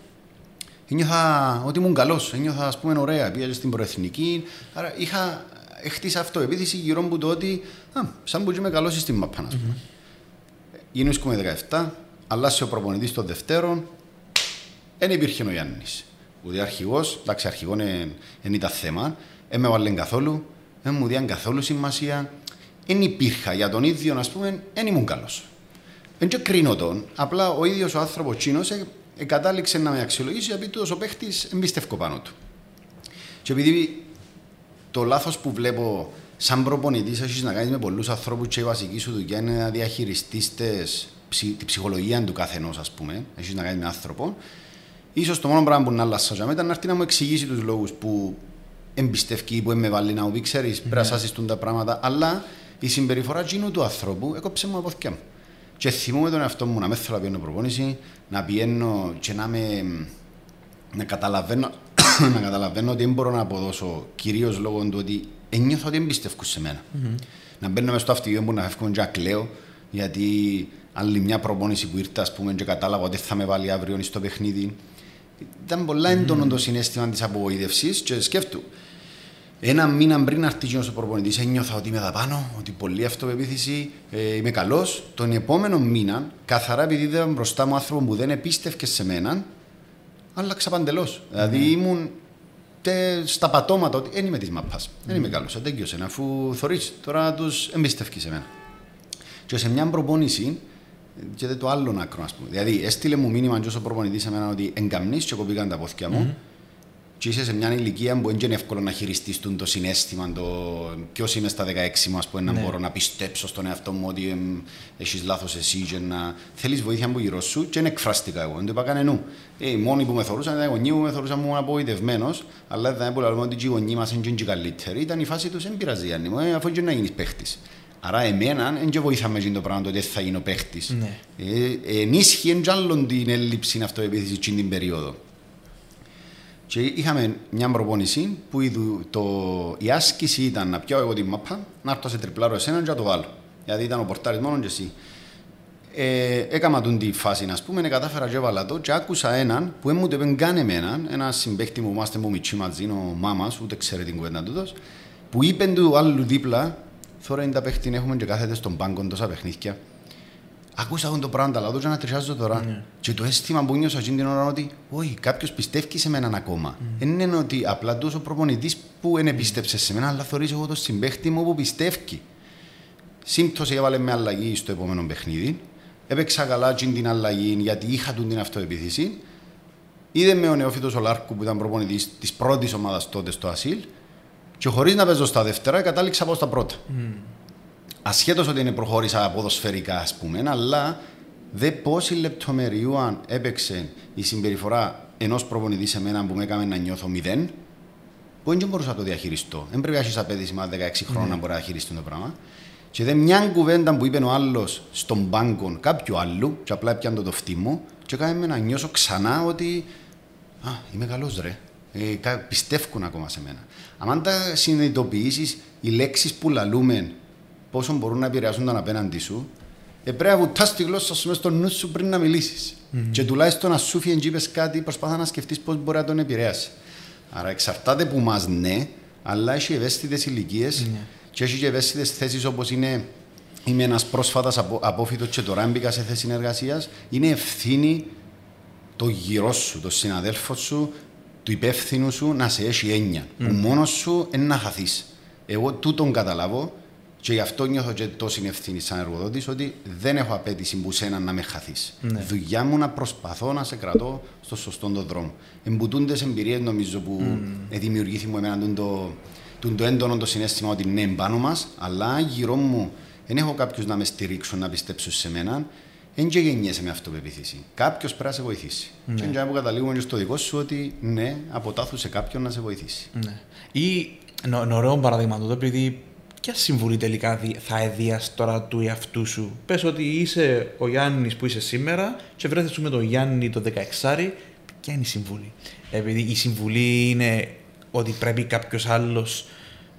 Speaker 2: ένιωθα ότι ήμουν καλός, ένιωθα ας πούμε ωραία, πήγα στην προεθνική, άρα είχα χτίσει αυτό, επίθεση γύρω μου το ότι α, σαν που είμαι καλό στην μαπά, ας πούμε. Mm-hmm. Γίνομαι 17, αλλάσει ο προπονητής των Δευτέρων, δεν υπήρχε ο Γιάννη. Ούτε αρχηγός, εντάξει, αρχηγό δεν ήταν θέμα, δεν με βάλει καθόλου, δεν μου διάν καθόλου σημασία. Δεν υπήρχα για τον ίδιο, ας πούμε, δεν ήμουν καλός. Δεν κρίνω τον, απλά ο ίδιος ο άνθρωπος Τσίνο κατάληξε να με αξιολογήσει επειδή ο παίχτης εμπιστεύω πάνω του. Και επειδή το λάθος που βλέπω σαν προπονητής έχει να κάνει με πολλούς ανθρώπους και η βασική σου δουλειά είναι να διαχειριστείς τη ψυχολογία του καθενός, ας πούμε, έχει να κάνει με άνθρωπο. σω το μόνο πράγμα που να αλλάσα για ήταν να έρθει να μου εξηγήσει τους λόγους που εμπιστευκεί, που με βάλει να μου πει: Ξέρεις, πρέπει να ναι. τα πράγματα. Αλλά η συμπεριφορά του ανθρώπου έκοψε μου από μου. Και θυμούμαι τον εαυτό μου να με θέλω να πιένω προπόνηση, να πιένω και να με... να καταλαβαίνω, να καταλαβαίνω ότι δεν μπορώ να αποδώσω κυρίως λόγω του ότι ένιωθα ότι εμπιστεύω σε μένα. Mm-hmm. Να μπαίνω μέσα στο αυτοκίνητο μου να φεύγω και να κλαίω, γιατί άλλη μια προπόνηση που ήρθε, ας πούμε, και κατάλαβα ότι θα με βάλει αύριο στο παιχνίδι. Ήταν πολλά έντονο mm-hmm. το συνέστημα της απογοήτευσης και σκέφτομαι ένα μήνα πριν να έρθει ο προπονητή, ένιωθα ότι είμαι εδώ πάνω, ότι πολύ αυτοπεποίθηση, ε, είμαι καλός. Τον επόμενο μήνα, καθαρά επειδή είδα μπροστά μου άνθρωπο που δεν επίστευκες σε μένα, άλλαξα παντελώς. Mm. Δηλαδή ήμουν τε, στα πατώματα ότι δεν είμαι της μαπάς. Mm. Δεν είμαι καλός. Αντέγγιωσε, αφού θωρείς. Τώρα τους εμπιστεύει σε μένα. Και σε μια προπόνηση, και δεν το άλλο άκρο, ας πούμε. Δηλαδή, έστειλε μου μήνυμα και όσο προπονητής σε μένα ότι εγκαμνείς και κοπήκαν τα πόθια μου. Mm-hmm και είσαι σε μια ηλικία που είναι εύκολο να χειριστείς το συνέστημα, το ποιος είμαι στα 16 μου, πούμε, να ναι. μπορώ να πιστέψω στον εαυτό μου ότι έχεις λάθος εσύ και να θέλεις βοήθεια από γύρω σου και είναι εκφραστικά εγώ. Δεν το είπα κανενού. Ε, οι μόνοι που με θεωρούσαν ήταν οι γονεί που με θεωρούσαν μου απογοητευμένος, αλλά δεν μπορούσα να ότι οι γονεί μας είναι και καλύτεροι. Ήταν η φάση τους, δεν πειράζει, Γιάννη μου, ε, αφού και να γίνεις παίχτης. Άρα εμένα δεν και βοήθαμε το πράγμα ότι θα γίνω παίχτης. Ναι. Ε, ενίσχυε άλλον την έλλειψη αυτοεπίθεσης την περίοδο. Και είχαμε μια προπόνηση που το, η άσκηση ήταν να πιάω εγώ την μαπά, να έρθω σε τριπλάρο εσένα και να το βάλω. Γιατί ήταν ο πορτάρι μόνος και εσύ. Ε, έκανα τον τη φάση, να πούμε, κατάφερα και έβαλα το και άκουσα έναν που μου το είπε καν εμένα, ένα συμπέχτη μου, είμαστε μου μητσί μαζί, ο μάμας, ούτε ξέρει την κουβέντα τούτος, που είπε του άλλου δίπλα, τώρα είναι τα παίχτη, έχουμε και κάθεται στον πάγκο τόσα παιχνίδια. Ακούσα αυτό το πράγμα, αλλά το να τρισάζω τώρα. Ναι. Και το αίσθημα που νιώσα εκείνη την ώρα ότι, όχι, κάποιος πιστεύει σε μένα ακόμα. Δεν mm. είναι ότι απλά τόσο προπονητής που δεν πίστεψε σε μένα, αλλά θεωρείς εγώ το συμπέχτη μου που πιστεύει. Σύμπτωση έβαλε με αλλαγή στο επόμενο παιχνίδι. Έπαιξα καλά την αλλαγή γιατί είχα την αυτοεπιθύση. Είδε με ο νεόφυτος ο Λάρκου που ήταν προπονητής της πρώτης ομάδας τότε στο Ασίλ. Και χωρίς να παίζω στα δεύτερα, κατάληξα από στα πρώτα. Mm ασχέτως ότι είναι προχώρησα ποδοσφαιρικά, ας πούμε, αλλά δε πόση λεπτομεριούαν έπαιξε η συμπεριφορά ενός προπονητή σε μένα που με έκανε να νιώθω μηδέν, που δεν μπορούσα να το διαχειριστώ. Δεν πρέπει να έχεις απέτηση με 16 χρόνια να μπορεί να χειριστεί το πράγμα. Και δεν μια κουβέντα που είπε ο άλλος στον πάγκο κάποιου άλλου, και απλά έπιανε το φτύ μου, και έκανε να νιώσω ξανά ότι Α, είμαι καλός ρε. Ε, πιστεύουν ακόμα σε μένα. Αν τα συνειδητοποιήσεις, οι λέξεις που λαλούμε πόσο μπορούν να επηρεάσουν τον απέναντι σου, ε, πρέπει να βουτάς τη γλώσσα σου μέσα στο νου σου πριν να μιλήσεις. Mm-hmm. Και τουλάχιστον να σου φύγει κάτι, προσπάθα να σκεφτείς πώς μπορεί να τον επηρεάσει. Άρα εξαρτάται που μας ναι, αλλά έχει ευαίσθητες ηλικίες mm-hmm. και έχει και ευαίσθητες θέσεις όπως είναι είμαι ένας πρόσφατας απο, απόφυτος και τώρα έμπηκα σε θέση συνεργασίας. Είναι ευθύνη το γυρό σου, το συναδέλφος σου, του υπεύθυνου σου να σε έχει έννοια. Mm. Που μόνος σου είναι να χαθείς. Εγώ τούτον καταλάβω και γι' αυτό νιώθω και τόση ευθύνη σαν εργοδότης ότι δεν έχω απέτηση που σένα να με χαθείς. Ναι. Δουλειά μου να προσπαθώ να σε κρατώ στο σωστό τον δρόμο. Εμποτούνται εμπειρίες νομίζω που mm. δημιουργήθηκαν μου εμένα το, το, το έντονο το συνέστημα ότι ναι, πάνω μας, αλλά γύρω μου δεν έχω κάποιους να με στηρίξουν, να πιστέψουν σε μένα. Δεν και γεννιέσαι με αυτοπεποίθηση. Κάποιος πρέπει να σε βοηθήσει. Ναι. Και που καταλήγουμε στο δικό σου ότι ναι, αποτάθου σε κάποιον να σε βοηθήσει.
Speaker 1: Ναι. Ή ωραίο παράδειγμα το επειδή ποια συμβουλή τελικά θα εδίας τώρα του εαυτού σου; Πες ότι είσαι ο Γιάννης που είσαι σήμερα και βρέθεσαι με τον Γιάννη το 16 ποια είναι η συμβουλή; Επειδή η συμβουλή είναι ότι πρέπει κάποιος άλλος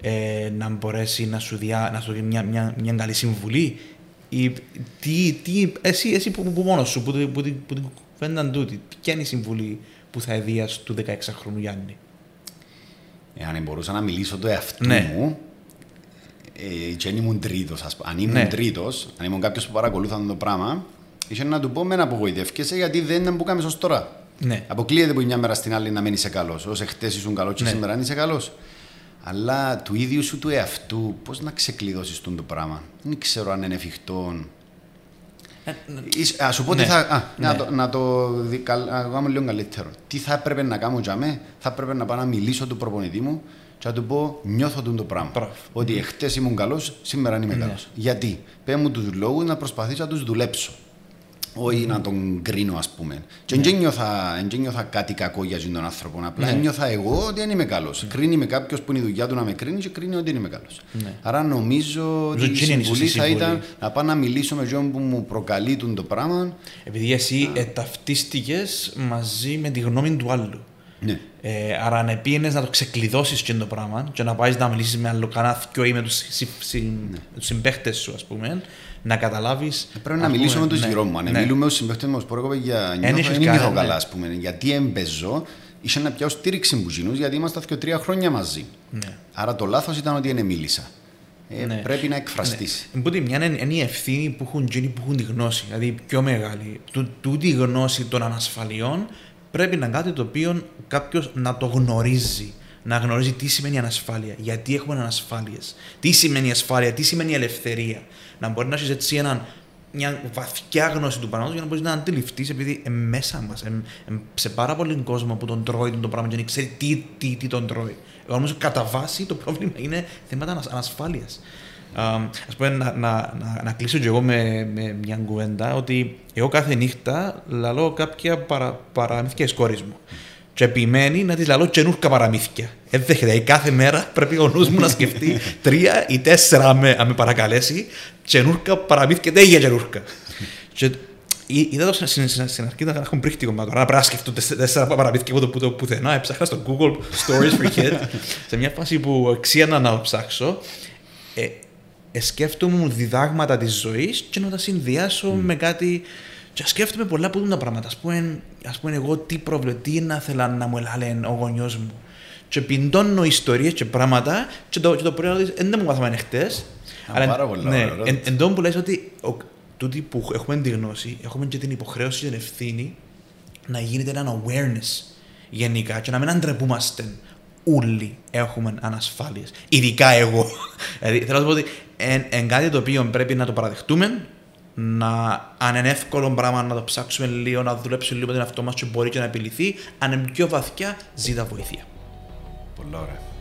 Speaker 1: ε, να μπορέσει να σου, διά, να σου δει μια, μια, μια καλή συμβουλή; Ή τι, τι, εσύ, εσύ που, που μόνος σου, που, που, που, που την κουβέντα τούτη, ποια είναι η συμβουλή που θα εδίας του 16χρονου Γιάννη;
Speaker 2: Εάν μπορούσα να μιλήσω το εαυτού ναι. μου, ε, και αν ήμουν τρίτος, αν ήμουν ναι. τρίτος, αν ήμουν κάποιος που παρακολούθαν το πράγμα, είχε να του πω με να απογοητεύκεσαι γιατί δεν είναι που κάνεις ως τώρα. Ναι. Αποκλείεται που μια μέρα στην άλλη να μένει καλός. Ω εχθές ήσουν καλός και ναι. σήμερα είσαι καλός. Αλλά του ίδιου σου του εαυτού, πώς να ξεκλειδώσεις το πράγμα; Δεν ξέρω αν είναι εφικτό. Ε, α σου πω ναι. τι θα. Α, ναι. Να το, να το κάνω λίγο καλύτερο. Τι θα έπρεπε να κάνω για μέ, θα έπρεπε να πάω να μιλήσω του προπονητή μου και να του πω νιώθω το πράγμα. Μπράβο. Ότι εχθές ήμουν καλός, σήμερα είμαι ναι. καλός. Γιατί, πέ μου τους λόγους να προσπαθήσω να τους δουλέψω. Όχι να τον κρίνω, ας πούμε. Και δεν ναι. νιώθα κάτι κακό για τον άνθρωπο. Απλά ναι. νιώθα εγώ ότι δεν είμαι καλός. Ναι. Κρίνει με κάποιος που είναι η δουλειά του να με κρίνει και κρίνει ότι δεν είμαι καλός. Ναι. Άρα νομίζω ότι η συμβουλή θα ήταν να πάω να μιλήσω με τον που μου προκαλεί το πράγμα.
Speaker 1: Επειδή εσύ ταυτίστηκες μαζί με τη γνώμη του άλλου. Ναι. Ε, άρα αν πήγαινε να το ξεκλειδώσεις και το πράγμα και να πάεις να μιλήσεις με άλλο κανένα ή με τους ναι. συμπαίχτες σου, ας πούμε, να καταλάβεις.
Speaker 2: Ε, πρέπει να μιλήσω με τους ναι, γύρω μου. Αν ναι. μιλούμε με τους συμπαίχτες μου, πω για νιώθω, δεν νιώθω καλά, ας πούμε. Γιατί εμπεζώ, είσαι να πιάω στήριξη μου γιατί είμαστε και τρία χρόνια μαζί. Ναι. Άρα το λάθος ήταν ότι δεν μίλησα. Ε, ναι. Πρέπει να εκφραστείς.
Speaker 1: Ναι. μια είναι η ευθύνη που έχουν γίνει που έχουν τη γνώση, δηλαδή πιο μεγάλη. Τούτη γνώση των ανασφαλιών πρέπει να είναι κάτι το οποίο κάποιος να το γνωρίζει. Να γνωρίζει τι σημαίνει ανασφάλεια, γιατί έχουμε ανασφάλειες, τι σημαίνει ασφάλεια, τι σημαίνει ελευθερία. Να μπορεί να έχεις έτσι έναν μια βαθιά γνώση του πράγματο για να μπορείς να αντιληφθείς, επειδή ε, μέσα μας, ε, σε πάρα πολύ κόσμο που τον τρώει τον το πράγμα και δεν ξέρει τι, τι, τι τον τρώει. Εγώ νομίζω κατά βάση το πρόβλημα είναι θέματα ανασφάλειας. Α πούμε, να, να, να, να, κλείσω και εγώ με, με μια κουβέντα ότι εγώ κάθε νύχτα λαλώ κάποια παρα, παραμύθια σκόρη μου. Και επιμένει να τη λαλώ καινούργια παραμύθια. Ε, δέχεται. Κάθε μέρα πρέπει ο νους μου να σκεφτεί τρία ή τέσσερα, αν με, με παρακαλέσει, καινούργια παραμύθια, δεν για καινούργια. και είδα το στην, στην, στην αρχή να έχουν πρίχτικο μα τώρα, πρέπει να σκεφτούν τέσσερα παραμύθια από το πουθενά. Έψαχνα στο Google Stories for Kids, σε μια φάση που αξία να ψάξω. Ε, ε, σκέφτομαι διδάγματα της ζωής και να τα συνδυάσω mm. με κάτι. Και σκέφτομαι πολλά που τα πράγματα. Α πούμε, ας πούμε, εγώ τι πρόβλημα, τι να ήθελα να μου έλεγε ο γονιός μου. Και πιντώνω ιστορίες και πράγματα και το, και το πρωί δεν μου μάθαμε χτες.
Speaker 2: Αλλά πάρα πολλά.
Speaker 1: Ναι, εν, εν τω που λες ότι ο, τούτοι που έχουμε τη γνώση, έχουμε και την υποχρέωση και την ευθύνη να γίνεται ένα awareness γενικά και να μην αντρεπούμαστε όλοι έχουμε ανασφάλειες. Ειδικά εγώ. δηλαδή θέλω να πω ότι είναι κάτι το οποίο πρέπει να το παραδεχτούμε, να, αν είναι εύκολο πράγμα να το ψάξουμε λίγο, να δουλέψουμε λίγο με τον εαυτό μας και μπορεί και να επιληθεί, αν είναι πιο βαθιά, ζήτα βοήθεια.
Speaker 2: Πολύ ωραία.